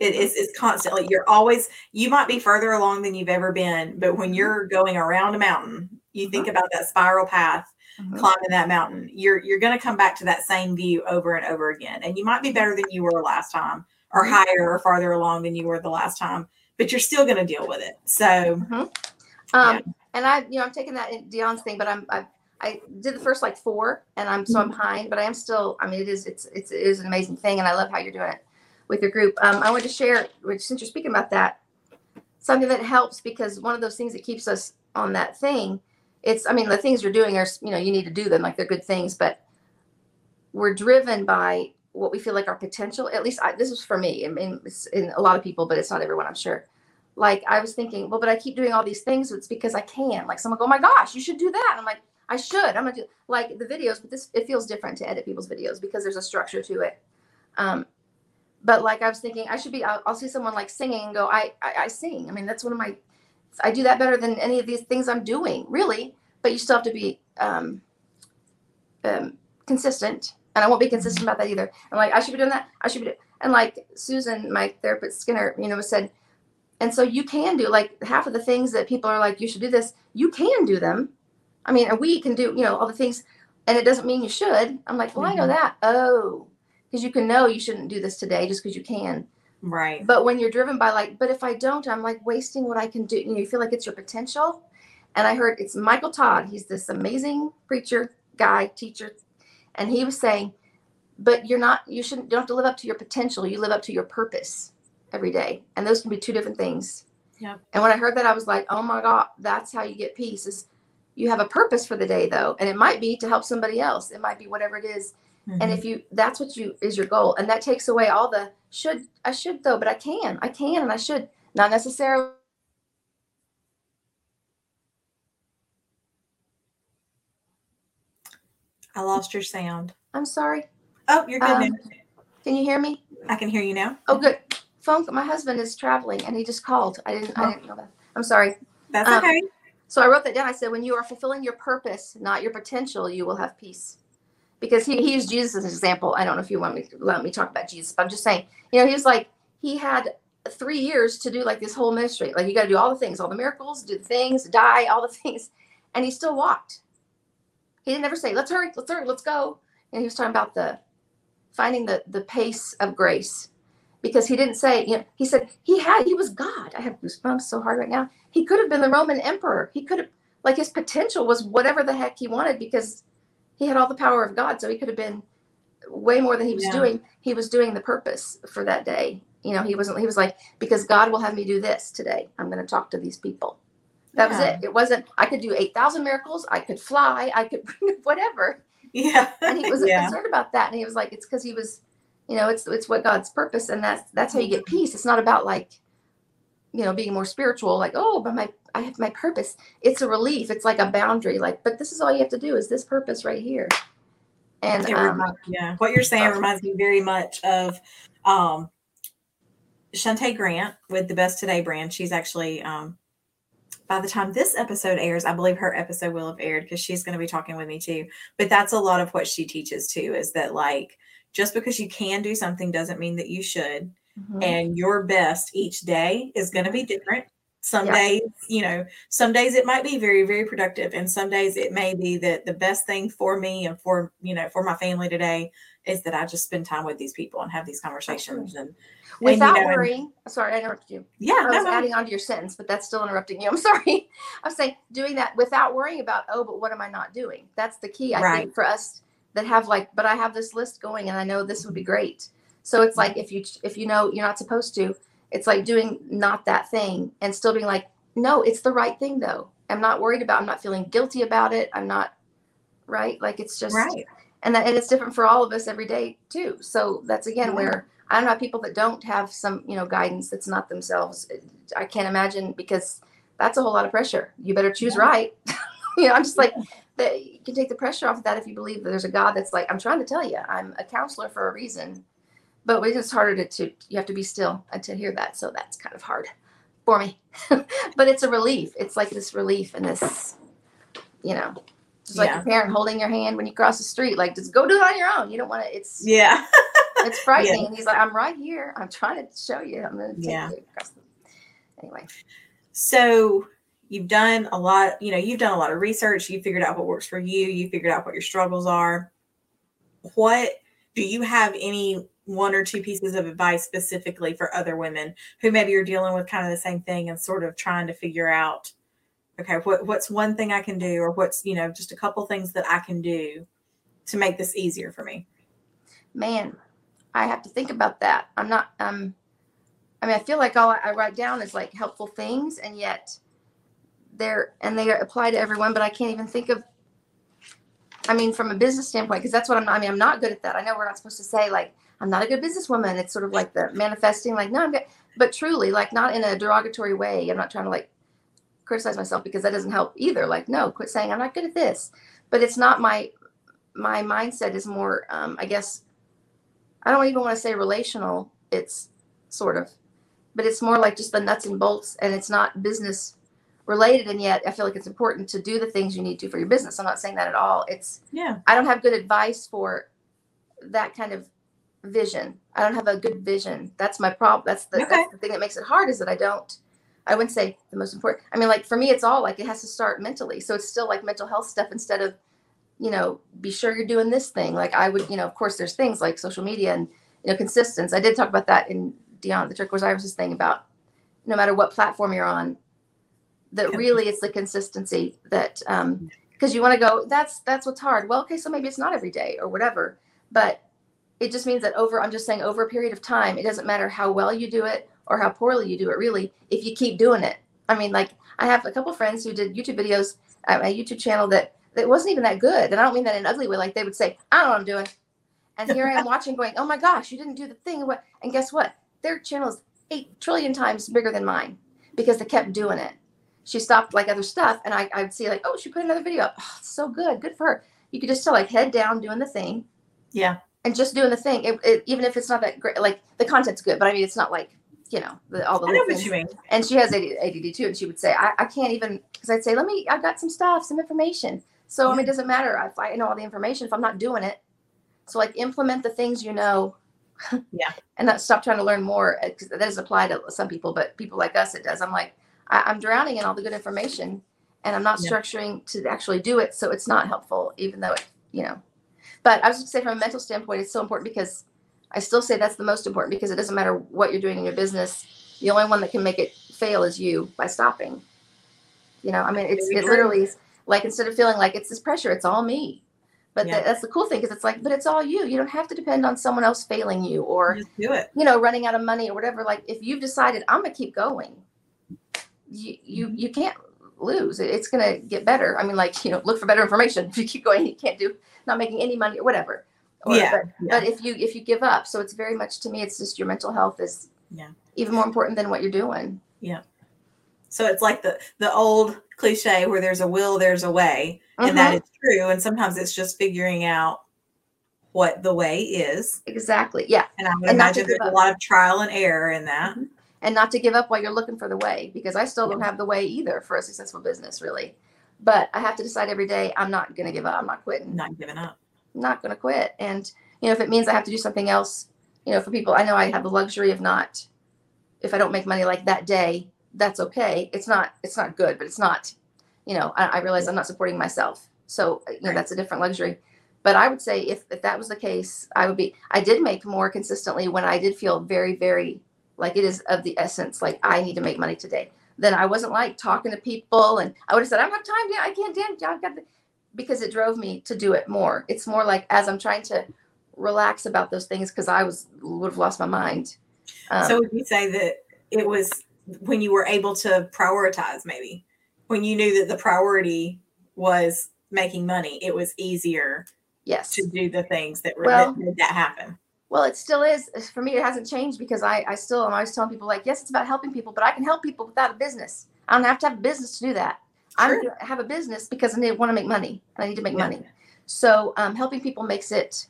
It is it's constantly you're always you might be further along than you've ever been, but when mm-hmm. you're going around a mountain, you think mm-hmm. about that spiral path mm-hmm. climbing that mountain. You're you're going to come back to that same view over and over again, and you might be better than you were last time, or mm-hmm. higher or farther along than you were the last time but you're still going to deal with it. So, um, yeah. and I, you know, I'm taking that Dion's thing, but I'm, I, I did the first like four, and I'm so I'm mm-hmm. behind, but I am still. I mean, it is, it's, it's, it is an amazing thing, and I love how you're doing it with your group. Um, I want to share, which since you're speaking about that, something that helps because one of those things that keeps us on that thing. It's, I mean, the things you're doing are, you know, you need to do them like they're good things, but we're driven by what we feel like our potential. At least I, this is for me. I mean, it's in a lot of people, but it's not everyone. I'm sure like I was thinking, well, but I keep doing all these things. It's because I can. Like someone go, oh my gosh, you should do that. I'm like, I should. I'm gonna do like the videos, but this it feels different to edit people's videos because there's a structure to it. Um, but like I was thinking, I should be. I'll, I'll see someone like singing and go, I, I, I sing. I mean, that's one of my. I do that better than any of these things I'm doing, really. But you still have to be um, um, consistent, and I won't be consistent about that either. And like I should be doing that. I should be. and like Susan, my therapist Skinner, you know, said, and so you can do like half of the things that people are like, you should do this. You can do them. I mean, and we can do, you know, all the things, and it doesn't mean you should. I'm like, well, mm-hmm. I know mm-hmm. that. Oh, because you can know you shouldn't do this today just because you can. Right. But when you're driven by like, but if I don't, I'm like wasting what I can do. You know, you feel like it's your potential. And I heard it's Michael Todd. He's this amazing preacher guy, teacher, and he was saying, but you're not. You shouldn't. You don't have to live up to your potential. You live up to your purpose every day, and those can be two different things. Yeah. And when I heard that, I was like, oh my god, that's how you get peace. Is you have a purpose for the day though, and it might be to help somebody else. It might be whatever it is Mm-hmm. And if you that's what you is your goal. And that takes away all the should I should though, but I can. I can and I should. Not necessarily I lost your sound. I'm sorry. Oh, you're good um, now. Can you hear me? I can hear you now. Oh, good. Phone. My husband is traveling, and he just called. I didn't. Oh. I didn't know that. I'm sorry. That's um, okay. So I wrote that down. I said, when you are fulfilling your purpose, not your potential, you will have peace because he, he used Jesus as an example. I don't know if you want me to let me talk about Jesus, but I'm just saying, you know, he was like, he had three years to do like this whole ministry. Like you got to do all the things, all the miracles, do the things, die, all the (laughs) things. And he still walked. He didn't ever say, let's hurry, let's hurry, let's go. And he was talking about the finding the the pace of grace because he didn't say, you know, he said he had, he was God. I have goosebumps so hard right now. He could have been the Roman emperor. He could have, like his potential was whatever the heck he wanted because he had all the power of God, so he could have been way more than he was yeah. doing. He was doing the purpose for that day. You know, he wasn't. He was like, because God will have me do this today. I'm going to talk to these people. That yeah. was it. It wasn't. I could do eight thousand miracles. I could fly. I could bring (laughs) whatever. Yeah. and he was (laughs) yeah. concerned about that, and he was like, it's because he was, you know, it's it's what God's purpose, and that's that's how you get peace. It's not about like, you know, being more spiritual. Like, oh, but my I have my purpose. It's a relief. It's like a boundary. Like, but this is all you have to do is this purpose right here. And um, yeah, what you're saying reminds me very much of um, Shantae Grant with the Best Today brand. She's actually um, by the time this episode airs, I believe her episode will have aired because she's going to be talking with me too. But that's a lot of what she teaches too. Is that like just because you can do something doesn't mean that you should. Mm-hmm. And your best each day is going to be different some yeah. days you know some days it might be very very productive and some days it may be that the best thing for me and for you know for my family today is that i just spend time with these people and have these conversations and without and, you know, worrying sorry i interrupted you yeah i was no, adding on to your sentence but that's still interrupting you (laughs) i'm sorry i'm saying doing that without worrying about oh but what am i not doing that's the key i right. think for us that have like but i have this list going and i know this would be great so it's like if you if you know you're not supposed to it's like doing not that thing and still being like, no, it's the right thing though. I'm not worried about, I'm not feeling guilty about it. I'm not right. Like it's just, right. and that, and it's different for all of us every day too. So that's again, where I don't know people that don't have some, you know, guidance that's not themselves. I can't imagine because that's a whole lot of pressure. You better choose yeah. right. (laughs) you know, I'm just like, that you can take the pressure off of that if you believe that there's a God that's like, I'm trying to tell you, I'm a counselor for a reason but it's harder to, to you have to be still to hear that so that's kind of hard for me. (laughs) But it's a relief. It's like this relief and this you know just like yeah. a parent holding your hand when you cross the street like just go do it on your own. You don't want to it's yeah. (laughs) it's frightening. Yeah. and he's like i'm right here. I'm trying to show you. I'm gonna take yeah. you across the... anyway. So you've done a lot you know you've done a lot of research you figured out what works for you you figured out what your struggles are. What do you have any one or two pieces of advice specifically for other women who maybe you're dealing with kind of the same thing and sort of trying to figure out okay what, what's one thing i can do or what's you know just a couple things that i can do to make this easier for me? Man i have to think about that. I'm not um i mean i feel like all i write down is like helpful things and yet and they apply to everyone but i can't even think of I mean, from a business standpoint, because that's what I'm. I mean, I'm not good at that. I know we're not supposed to say like I'm not a good businesswoman. It's sort of like the manifesting, like no, I'm good, but truly, like not in a derogatory way. I'm not trying to like criticize myself because that doesn't help either. Like no, quit saying I'm not good at this. But it's not my my mindset is more, um, I guess. I don't even want to say relational. it's sort of, but it's more like just the nuts and bolts, and it's not business related. And yet, I feel like it's important to do the things you need to for your business. I'm not saying that at all. It's yeah. I don't have good advice for that kind of vision. I don't have a good vision. That's my problem. That's the, okay. that's the thing that makes it hard is that I don't. I wouldn't say the most important. I mean, like for me, it's all like it has to start mentally. So it's still like mental health stuff instead of, you know, be sure you're doing this thing. Like I would, you know, of course, there's things like social media and you know, consistency. I did talk about that in Dion the turquoise irises thing about no matter what platform you're on, that really it's the consistency that um because you want to go that's that's what's hard. Well okay so maybe it's not every day or whatever but it just means that over i'm just saying over a period of time it doesn't matter how well you do it or how poorly you do it really if you keep doing it. I mean like i have a couple friends who did youtube videos at my youtube channel that that wasn't even that good and i don't mean that in an ugly way like they would say i don't know what i'm doing. And here i am watching going oh my gosh you didn't do the thing what and guess what? Their channel is eight trillion times bigger than mine because they kept doing it she stopped like other stuff and I, I'd see like, oh, she put another video up. Oh, so good. Good for her. You could just tell like head down doing the thing. Yeah. And just doing the thing. It, it, even if it's not that great, like the content's good, but I mean, it's not like, you know, the, all the I know things. what you mean. And she has ADD too. And she would say, I, I can't even, cause I'd say, let me, I've got some stuff, some information. So, yeah. I mean, it doesn't matter if I know all the information, if I'm not doing it. So like implement the things you know. yeah. (laughs) and not stop trying to learn more. Cause that doesn't apply to some people, but people like us, it does. I'm like, I, am drowning in all the good information and I'm not yeah. structuring to actually do it. So it's not helpful, even though it, you know. But I was just say from a mental standpoint, it's so important because I still say that's the most important because it doesn't matter what you're doing in your business. The only one that can make it fail is you by stopping. You know, I mean, it's it literally is like instead of feeling like it's this pressure, it's all me. But yeah. that's the cool thing because it's like, but it's all you. You don't have to depend on someone else failing you or Just do it. You know, running out of money or whatever. Like if you've decided I'm gonna keep going, you you mm-hmm. you can't lose. It's going to get better. I mean, like (laughs) you know, look for better information. (laughs) If you keep going, you can't do not making any money or whatever. Or, yeah, but, yeah. but if you if you give up, so it's very much to me, it's just your mental health is yeah even more important than what you're doing. Yeah. So it's like the the old cliche where there's a will, there's a way, and that mm-hmm. is true. And sometimes it's just figuring out what the way is. Exactly. Yeah. And I would and imagine there's a lot of trial and error in that. Mm-hmm and not to give up while you're looking for the way because I still don't have the way either for a successful business really. But I have to decide every day I'm not going to give up. I'm not quitting. Not giving up. I'm not going to quit. And you know if it means I have to do something else, you know for people I know I have the luxury of not if I don't make money like that day, that's okay. It's not it's not good, but it's not you know I, I realize I'm not supporting myself. So uh, you know right. that's a different luxury. But I would say if, if that was the case, I would be I did make more consistently when I did feel very, very like it is of the essence like i need to make money today. Then i wasn't like talking to people and i would have said i don't have time yeah i can't damn i've got because it drove me to do it more. It's more like as i'm trying to relax about those things because i was would have lost my mind. Um, so would you say that it was when you were able to prioritize maybe? When you knew that the priority was making money it was easier yes. to do the things that, well, that made that happen well, it still is. For me, it hasn't changed because I, I still am always telling people, like, yes, it's about helping people, but I can help people without a business. I don't have to have a business to do that. Sure. I have a business because I need, want to make money. I need to make yeah. money. So um, helping people makes it.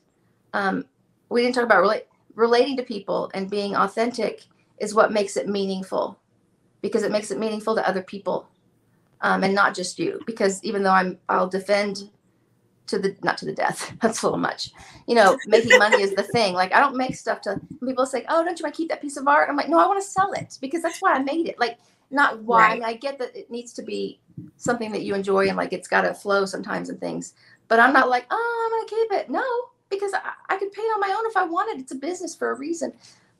Um, we didn't talk about relate, relating to people and being authentic is what makes it meaningful, because it makes it meaningful to other people, um, and not just you. Because even though I'm, I'll defend to the not to the death. (laughs) That's a little much. You know, making money is the thing. Like I don't make stuff to people say, "Oh, don't you want to keep that piece of art?" I'm like, "No, I want to sell it because that's why I made it." Like not why. Right. I, mean, I get that it needs to be something that you enjoy and like it's got to flow sometimes and things. But I'm not like, "Oh, I'm going to keep it." No, because I, I could pay it on my own if I wanted. It's a business for a reason.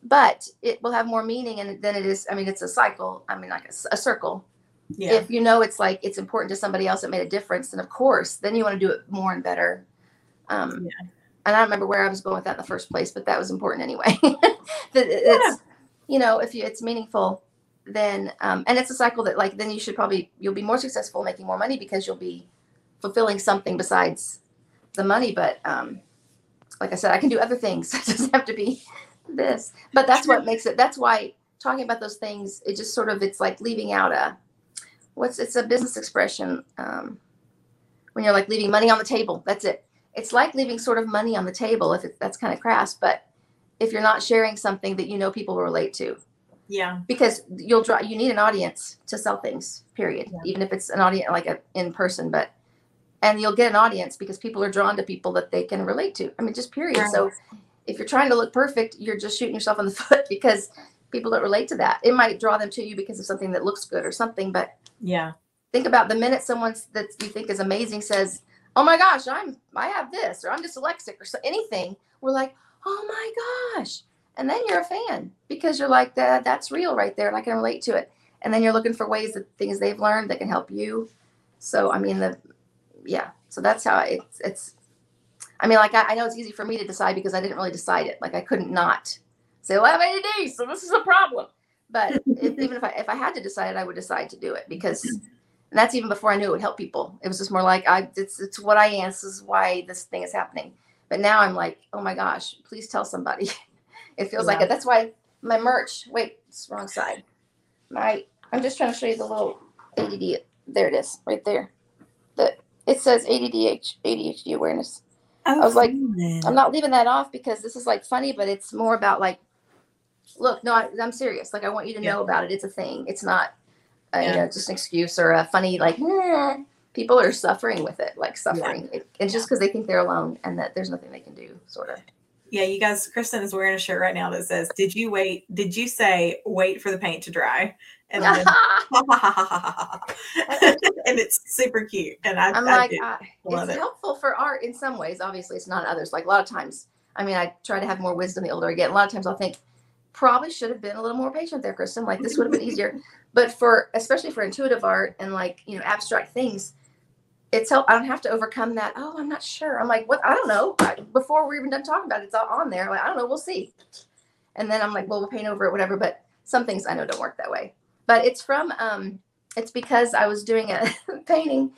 But it will have more meaning and than it is. I mean, it's a cycle. I mean, like a, a circle yeah. if you know it's like it's important to somebody else that made a difference then of course then you want to do it more and better. Um yeah. and i don't remember where i was going with that in the first place but that was important anyway. (laughs) That it's you know if you, it's meaningful then um and it's a cycle that like then you should probably you'll be more successful making more money because you'll be fulfilling something besides the money but um like i said i can do other things. (laughs) It doesn't have to be this. But that's what makes it that's why talking about those things it just sort of it's like leaving out a what's it's a business expression um, when you're like leaving money on the table. That's it. It's like leaving sort of money on the table if it, that's kind of crass, but if you're not sharing something that you know people will relate to. Yeah. Because you'll draw you need an audience to sell things, period. Yeah. Even if it's an audience like a in person, but and you'll get an audience because people are drawn to people that they can relate to. I mean, just period. Right. So if you're trying to look perfect, you're just shooting yourself in the (laughs) foot because people don't relate to that. It might draw them to you because of something that looks good or something, but yeah. Think about the minute someone that you think is amazing says, "Oh my gosh, I'm I have this," or "I'm dyslexic," or so, anything. We're like, "Oh my gosh!" And then you're a fan because you're like, "That that's real right there, and I can relate to it." And then you're looking for ways that things they've learned that can help you. So I mean, the yeah. So that's how it's it's. I mean, like I, I know it's easy for me to decide because I didn't really decide it. Like I couldn't not say, "Well, I have ADD, so this is a problem." But (laughs) if, even if I if I had to decide I would decide to do it because, and that's even before I knew it would help people. It was just more like I it's it's what I am. This is why this thing is happening. But now I'm like, oh my gosh, please tell somebody. (laughs) it feels yeah. like it. That's why my merch. Wait, it's wrong side. My I'm just trying to show you the little ADD. There it is, right there. The it says ADD ADHD awareness. Oh, I was like, oh, man. I'm not leaving that off because this is like funny, but it's more about like look, no, I, am serious. Like, I want you to yeah. know about it. It's a thing. It's not, yeah. you know, just an excuse or a funny, like, people are suffering with it, like suffering. Yeah. It, it's just because they think they're alone and that there's nothing they can do, sort of. Yeah, you guys, Kristen is wearing a shirt right now that says, Did you wait? Did you say, wait for the paint to dry? And then, (laughs) (laughs) and it's super cute. And I, am like, I, ah, it's it. helpful for art in some ways. Obviously, it's not others. Like a lot of times, I mean, I try to have more wisdom the older I get. A lot of times I'll think, probably should have been a little more patient there, Kristen. Like this would have been (laughs) easier. But for especially for intuitive art and like you know abstract things, it's help. I don't have to overcome that. Oh, I'm not sure. I'm like, what? I don't know. Before we're even done talking about it, it's all on there. Like I don't know. We'll see. And then I'm like, well, we'll paint over it, whatever. But some things I know don't work that way. But it's from um, it's because I was doing a (laughs) painting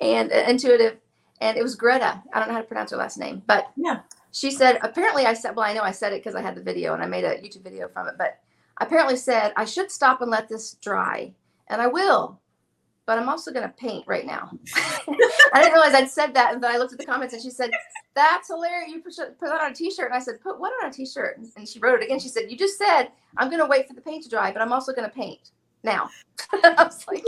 and uh, intuitive, and it was Greta. I don't know how to pronounce her last name, but yeah, she said, apparently I said, well, I know I said it because I had the video and I made a YouTube video from it, but apparently said, I should stop and let this dry. And I will, but I'm also going to paint right now. (laughs) I didn't realize I'd said that. And then I looked at the comments and she said, that's hilarious. You put, put that on a t-shirt. And I said, put what on a t-shirt? And she wrote it again. She said, you just said, I'm going to wait for the paint to dry, but I'm also going to paint now. (laughs) I was like,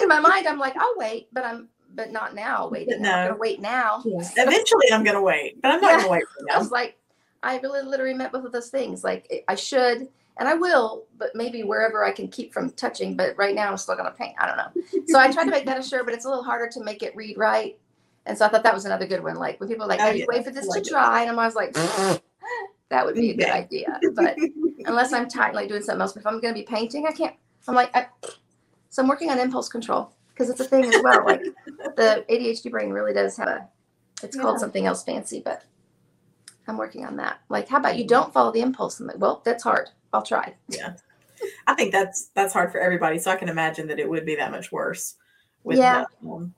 in my mind, I'm like, I'll wait, but I'm but not now. Waiting. No. I'm gonna wait now. Yeah. Eventually, I'm gonna wait, but I'm not yeah. gonna wait. For (laughs) now. I was like, I really literally meant both of those things. Like I should, and I will, but maybe wherever I can keep from touching. But right now, I'm still gonna paint. I don't know. So I tried to make that a shirt, but it's a little harder to make it read right. And so I thought that was another good one. Like when people are like, oh, yeah. wait for this like to dry, and I'm always like, (laughs) that would be a good idea. But (laughs) unless I'm tight, like doing something else. But if I'm gonna be painting, I can't. I'm like, I, so I'm working on impulse control because it's a thing as well. Like (laughs) the ADHD brain really does have a. It's yeah. called something else fancy, but I'm working on that. Like, how about you don't follow the impulse? I'm like, well, that's hard. I'll try. Yeah, I think that's that's hard for everybody. So I can imagine that it would be that much worse. With yeah, the, um,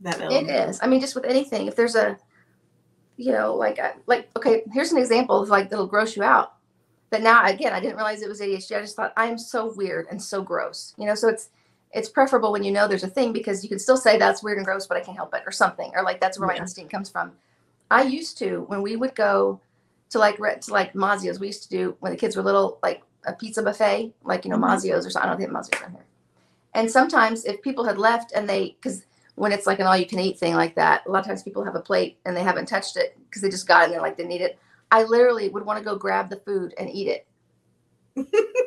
that element. it is. I mean, just with anything, if there's a, you know, like uh, like okay, here's an example of like that'll gross you out. But now again, I didn't realize it was ADHD. I just thought I'm so weird and so gross. You know, so it's it's preferable when you know there's a thing because you can still say that's weird and gross, but I can't help it or something, or like that's where yeah. my instinct comes from. I used to when we would go to like to like Mazzio's. We used to do when the kids were little, like a pizza buffet, like you know mm-hmm. Mazzio's or something. I don't think Mazzio's on here. And sometimes if people had left and they, because when it's like an all-you-can-eat thing like that, a lot of times people have a plate and they haven't touched it because they just got it and they're like they need it. I literally would want to go grab the food and eat it. (laughs)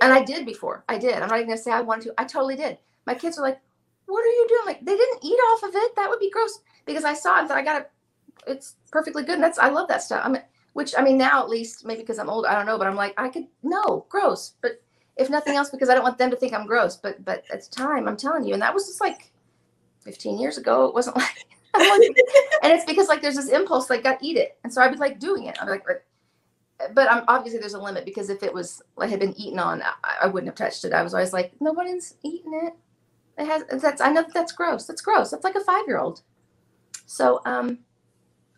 and I did before. I did. I'm not even gonna say I wanted to. I totally did my kids are like, "What are you doing?" Like they didn't eat off of it. That would be gross because I saw it. That I got it. It's perfectly good. And that's I love that stuff. I which I mean now at least maybe because I'm old, I don't know, but I'm like I could no gross, but if nothing else because I don't want them to think I'm gross. But but the time, I'm telling you, and that was just like 15 years ago. It wasn't (laughs) like. and it's because like there's this impulse like got eat it and so i'd be like doing it i'm like but I'm obviously there's a limit because if it was like had been eaten on, I, I, wouldn't have touched it. I was always like, nobody's eating it. It has that's I know that that's gross. That's gross. That's like a five year old. So um,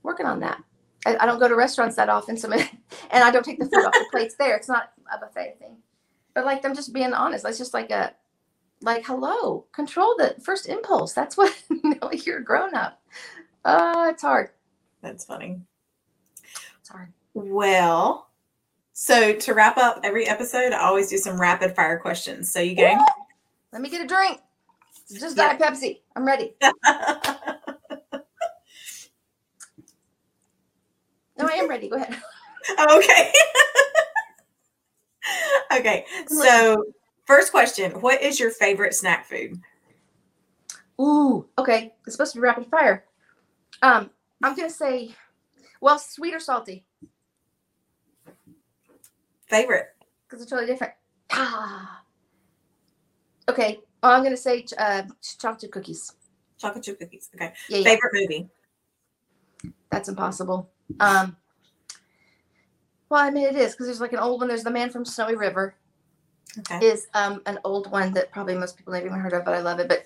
working on that. I, I, don't go to restaurants that often, so (laughs) and I don't take the food off the plates there. It's not a buffet thing. But like I'm just being honest. That's just like a like hello, control the first impulse. That's what (laughs) like you're a grown up. Uh, it's hard. That's funny. It's hard. Well, So to wrap up every episode, I always do some rapid fire questions. So you game? Let me get a drink. Just yeah. Diet Pepsi. I'm ready. (laughs) no, I am ready. Go ahead. Okay. (laughs) okay. So first question: What is your favorite snack food? Ooh, okay. It's supposed to be rapid fire. Um, I'm gonna say, well, sweet or salty. Favorite? Because it's totally different. Ah. Okay. Oh, I'm gonna say uh, chocolate chip cookies. Chocolate chip cookies. Okay. Yeah, Favorite yeah. movie? That's impossible. Um. Well, I mean, it is because there's like an old one. There's the Man from Snowy River. Okay. Is um an old one that probably most people never even heard of, but I love it. But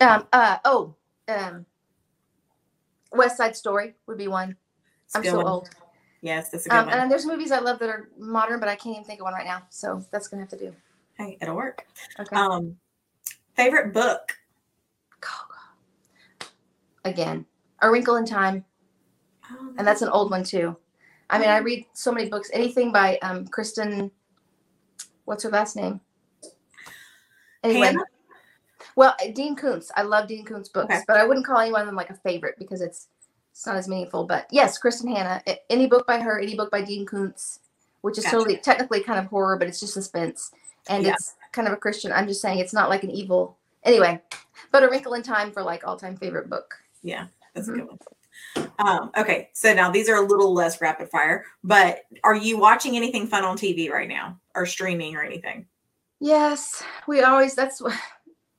um uh oh um West Side Story would be one. I'm so one. old. Yes, that's a good um, one. And there's movies I love that are modern, but I can't even think of one right now. So that's gonna have to do. Hey, it'll work. Okay. Um, favorite book. Again, A Wrinkle in Time, oh, and that's an old one too. I mean, I read so many books. Anything by um, Kristin. What's her last name? Anyway, Hannah? well, Dean Koontz. I love Dean Koontz books, okay. but I wouldn't call any one of them like a favorite because it's it's not as meaningful. But yes, Kristin Hannah. Any book by her, any book by Dean Koontz, which is gotcha. totally technically kind of horror, but it's just suspense and yeah. it's kind of a Christian. I'm just saying it's not like an evil. Anyway, but A Wrinkle in Time for like all time favorite book. Yeah, that's mm-hmm. a good one. Um, okay, so now these are a little less rapid fire, but are you watching anything fun on TV right now or streaming or anything? Yes, we always. That's what.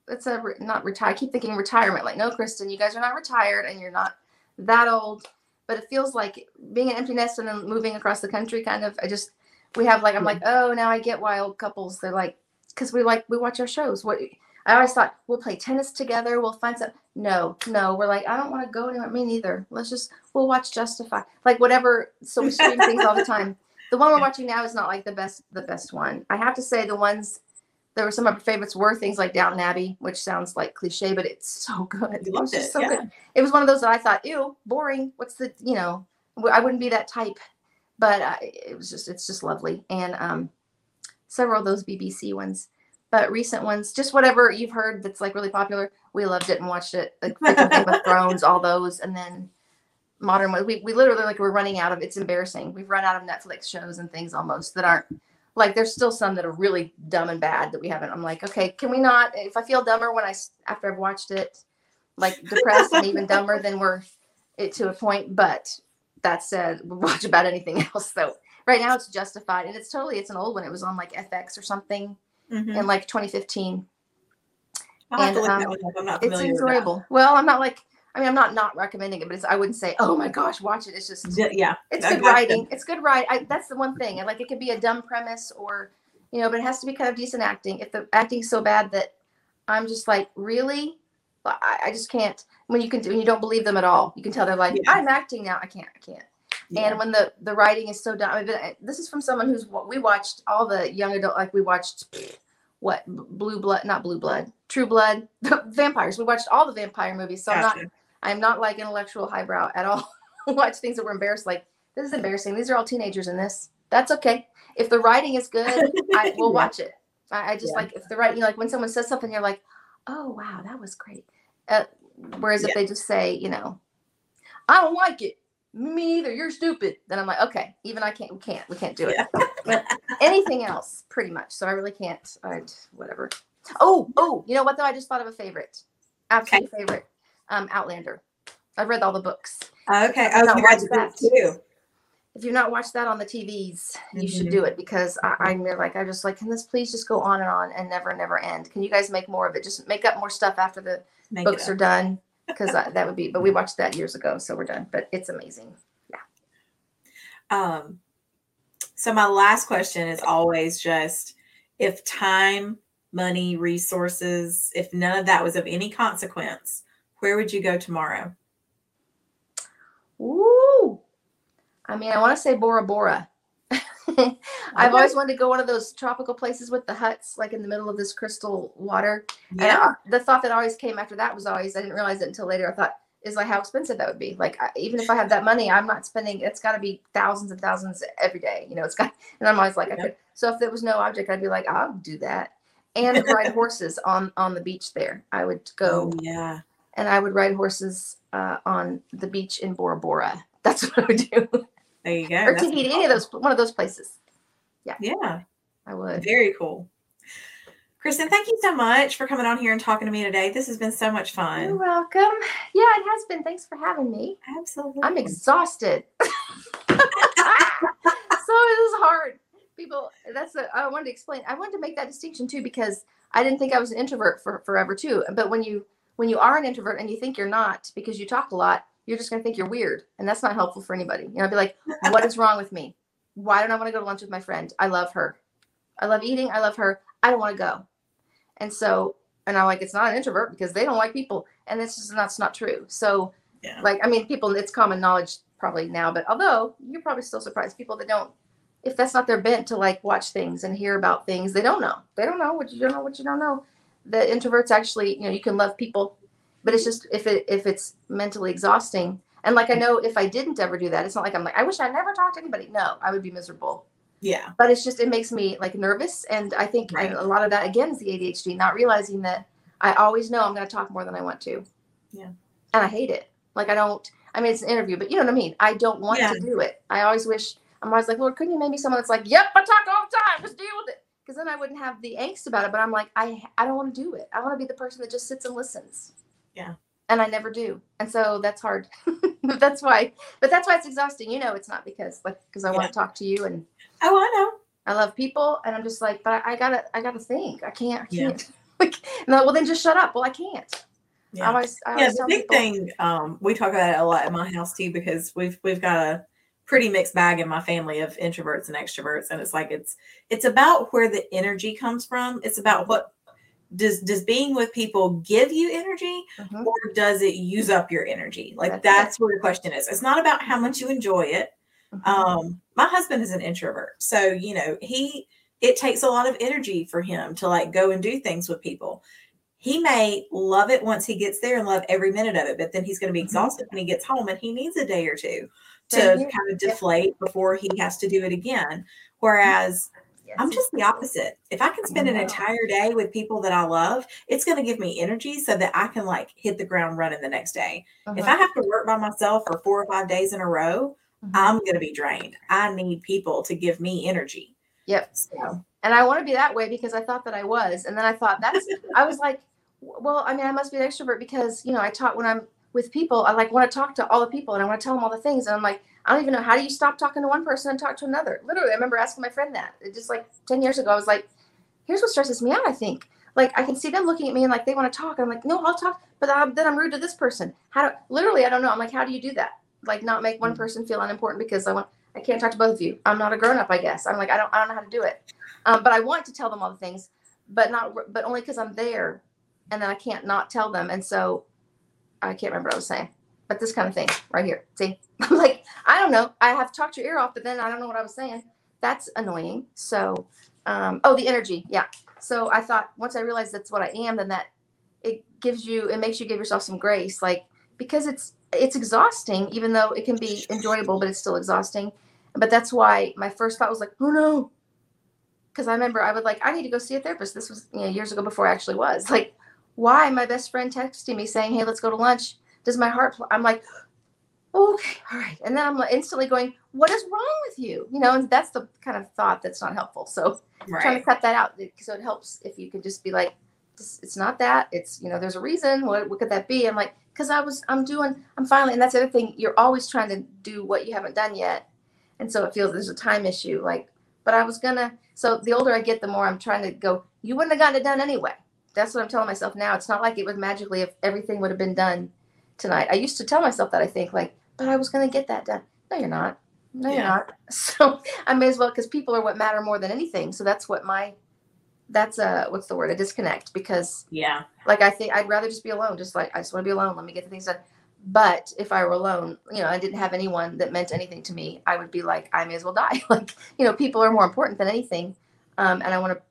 that's a not retire. I keep thinking retirement. Like, no, Kristen, you guys are not retired and you're not that old, but it feels like being an empty nest and then moving across the country. Kind of. I just we have like I'm like, oh, now I get why old couples. They're like, because we like we watch our shows. What I always thought we'll play tennis together. We'll find some. No, no, we're like I don't want to go anywhere. Me neither. Let's just we'll watch Justify. Like whatever. So we stream things all the (laughs) time. The one we're watching now is not like the best the best one. I have to say the ones there were some of my favorites were things like Downton Abbey, which sounds like cliche, but it's so good. It was just so yeah. good. It was one of those that I thought, ew, boring. What's the you know? I wouldn't be that type, but I, it was just it's just lovely. And um, several of those BBC ones but recent ones, just whatever you've heard that's like really popular. We loved it and watched it. Like Game of (laughs) Thrones, all those, and then modern ones. We we literally like we're running out of. It's embarrassing. We've run out of Netflix shows and things almost that aren't like. There's still some that are really dumb and bad that we haven't. I'm like, okay, can we not? If I feel dumber when I after I've watched it, like depressed and even dumber, then we're it to a point. But that said, (laughs) watch about anything else. So right now it's Justified, and it's totally it's an old one. It was on like FX or something mm-hmm. in like 2015. and um, it's enjoyable. Well, I'm not like I mean I'm not not recommending it, but it's I wouldn't say oh my gosh watch it. It's just yeah, it's good writing. It's good writing. That's the one thing. like it could be a dumb premise or you know, but it has to be kind of decent acting. If the acting's so bad that I'm just like really, I, I just can't. When you can when you don't believe them at all, you can tell they're like yeah. I'm acting now. I can't. I can't. Yeah. And when the the writing is so mean, this is from someone who's we watched all the young adult like we watched what blue blood not blue blood true blood (laughs) vampires we watched all the vampire movies so gotcha. i'm not i'm not like intellectual highbrow at all (laughs) watch things that were embarrassed like this is embarrassing these are all teenagers in this that's okay if the writing is good i (laughs) will yeah. watch it I, I just yeah. like if the writing you know, like when someone says something you're like oh wow that was great uh, whereas yeah. if they just say you know i don't like it me either. You're stupid. Then I'm like, okay, even I can't. We can't. We can't do it. Yeah. anything else, pretty much. So I really can't. I whatever. Oh, oh, you know what though? I just thought of a favorite. Absolute okay. favorite. Um, Outlander. I've read all the books. Okay. Oh, you read that too. If you've not watched that on the TVs, you mm-hmm. should do it because I, I'm like, I just like, can this please just go on and on and never, never end? Can you guys make more of it? Just make up more stuff after the make books are done because (laughs) that would be. But we watched that years ago, so we're done. But it's amazing. Yeah. Um. So my last question is always just if time, money, resources, if none of that was of any consequence, where would you go tomorrow? Ooh. I mean, I want to say Bora Bora. (laughs) I've always wanted to go one of those tropical places with the huts, like in the middle of this crystal water. Yeah. And I, the thought that always came after that was always I didn't realize it until later. I thought is like how expensive that would be. Like I, even if I have that money, I'm not spending. It's got to be thousands and thousands every day. You know, it's got. (laughs) And I'm always like, I could. So if there was no object, I'd be like, I'll do that and (laughs) ride horses on on the beach there. I would go. Oh, yeah. And I would ride horses uh, on the beach in Bora Bora. That's what I would do. There you go. or Tahiti, any of those, one of those places. Yeah. Yeah. I would. Very cool. Kristen, thank you so much for coming on here and talking to me today. This has been so much fun. You're welcome. Yeah, it has been. Thanks for having me. Absolutely. I'm exhausted. (laughs) so it is hard. People, that's a, I wanted to explain. I wanted to make that distinction too because I didn't think I was an introvert for forever too. But when you when you are an introvert and you think you're not because you talk a lot, you're just gonna think you're weird, and that's not helpful for anybody. You know, I'd be like, what is wrong with me? Why don't I want to go to lunch with my friend? I love her. I love eating. I love her. I don't want to go. And so, and I'm like, it's not an introvert because they don't like people. And it's just, that's not true. So, yeah. like, I mean, people, it's common knowledge probably now, but although you're probably still surprised, people that don't, if that's not their bent to like watch things and hear about things, they don't know. They don't know what you don't know, what you don't know. The introverts actually, you know, you can love people, but it's just if it, if it's mentally exhausting. And like, I know if I didn't ever do that, it's not like I'm like, I wish I never talked to anybody. No, I would be miserable yeah. But it's just it makes me like nervous, and I think Right. a lot of that again is the ADHD, not realizing that I always know I'm going to talk more than I want to. Yeah. And I hate it. Like I don't. I mean, it's an interview, but you know what I mean. I don't want Yeah. to do it. I always wish. I'm always like, Lord, couldn't you make me someone that's like, Yep, I talk all the time. Just deal with it. Because then I wouldn't have the angst about it. But I'm like, I I don't want to do it. I want to be the person that just sits and listens. Yeah. And I never do. And so that's hard. (laughs) that's why. But that's why it's exhausting. You know, it's not because like because I want to talk to you and Oh, I know. I love people, and I'm just like, but I, I gotta, I gotta think. I can't, I can't. (laughs) like, no, well, then just shut up. Well, I can't. I Yeah. always, I yeah, always the tell big people, thing um, we talk about it a lot in my house too because we've we've got a pretty mixed bag in my family of introverts and extroverts, and it's like it's it's about where the energy comes from. It's about what does does being with people give you energy Mhm. or does it use up your energy? Like That's that's, where the question is. It's not about how much you enjoy it. Mhm. Um, my husband is an introvert, so you know he it takes a lot of energy for him to like go and do things with people. He may love it once he gets there and love every minute of it, but then he's going to be Mhm. exhausted when he gets home and he needs a day or two to kind of deflate before he has to do it again. Whereas Yes, I'm just the opposite. If I can spend an entire day with people that I love, it's going to give me energy so that I can like hit the ground running the next day. If Mhm. I have to work by myself for four or five days in a row, Mhm. I'm going to be drained. I need people to give me energy. Yep. So, and I want to be that way because I thought that I was, and then I thought that's, I was like, well, I mean, I must be an extrovert because you know I talk when I'm with people. I like want to talk to all the people and I want to tell them all the things, and I'm like, I don't even know how do you stop talking to one person and talk to another. Literally, I remember asking my friend that it just like ten years ago. I was like, here's what stresses me out. I think like I can see them looking at me and like they want to talk. I'm like, no, I'll talk, but I'm, then I'm rude to this person. How do literally? I don't know. I'm like, how do you do that? Like not make one Mm. person feel unimportant because I want. I can't talk to both of you. I'm not a grown up, I guess. I'm like, I don't, I don't know how to do it. Um, but I want to tell them all the things, but not, but only because I'm there, and then I can't not tell them. And so, I can't remember what I was saying. But this kind of thing right here. See, (laughs) I'm like, I don't know. I have talked your ear off, but then I don't know what I was saying. That's annoying. So, um, oh, the energy, yeah. So I thought once I realized that's what I am, then that it gives you, it makes you give yourself some grace, like because it's it's exhausting, even though it can be enjoyable, but it's still exhausting. But that's why my first thought was like, oh no, because I remember I would like, I need to go see a therapist. This was you know years ago before I actually was (laughs) like, why my best friend texting me saying, hey, let's go to lunch. Does my heart? I'm like, okay, all right, and then I'm instantly going, what is wrong with you? You know, and that's the kind of thought that's not helpful. So trying to cut that out so it helps if you can just be like, it's not that. It's you know, there's a reason. What what could that be? I'm like, because I was, I'm doing, I'm finally, and that's the other thing. You're always trying to do what you haven't done yet, and so it feels there's a time issue. Like, but I was gonna. So the older I get, the more I'm trying to go. You wouldn't have gotten it done anyway. That's what I'm telling myself now. It's not like it would magically if everything would have been done tonight. I used to tell myself that I think like, but I was gonna get that done. No, you're not. No, you're not. (laughs) So I may as well because people are what matter more than anything. So that's what my that's a what's the word a disconnect because Yeah. like I think I'd rather just be alone. Just like I just want to be alone. Let me get the things done. But if I were alone, you know, I didn't have anyone that meant anything to me, I would be like, I may as well die. (laughs) like, you know, people are more important than anything. Um, and I want to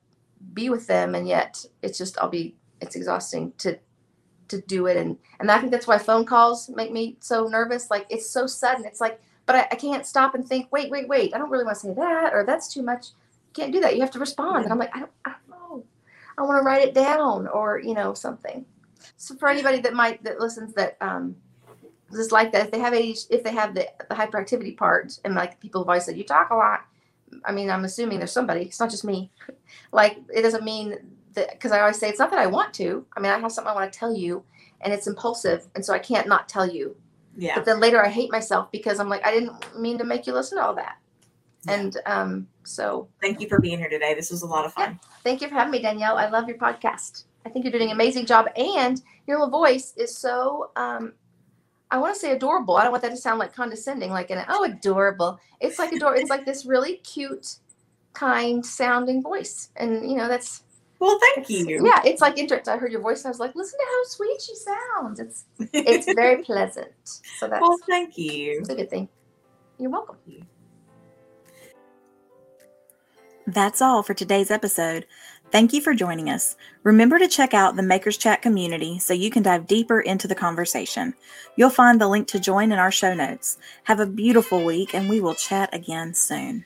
be with them. And yet it's just, I'll be, it's exhausting to to do it. And and I think that's why phone calls make me so nervous. Like it's so sudden. It's like, but I, I can't stop and think, wait, wait, wait. I don't really want to say that, or that's too much. You can't do that. You have to respond. And I'm like, I don't, I don't know. I want to write it down or, you know, something. So for anybody that might that listens that um just like that, if they have ADHD, if they have the, the hyperactivity part, and like people have always said, you talk a lot. I mean, I'm assuming there's somebody. It's not just me. (laughs) like it doesn't mean because I always say it's not that I want to. I mean, I have something I want to tell you, and it's impulsive, and so I can't not tell you. Yeah. But then later I hate myself because I'm like I didn't mean to make you listen to all that. Yeah. And um, so thank you for being here today. This was a lot of fun. Yeah. Thank you for having me, Danielle. I love your podcast. I think you're doing an amazing job, and your little voice is so um, I want to say adorable. I don't want that to sound like condescending, like an oh adorable. It's like adorable. it's like this really cute, kind sounding voice, and you know that's. Well, thank you. Yeah, it's like interesting. I heard your voice, and I was like, listen to how sweet she sounds. It's it's very (laughs) pleasant. So that's. Well, thank you. It's a good thing. You're welcome. That's all for today's episode. Thank you for joining us. Remember to check out the Makers Chat community so you can dive deeper into the conversation. You'll find the link to join in our show notes. Have a beautiful week, and we will chat again soon.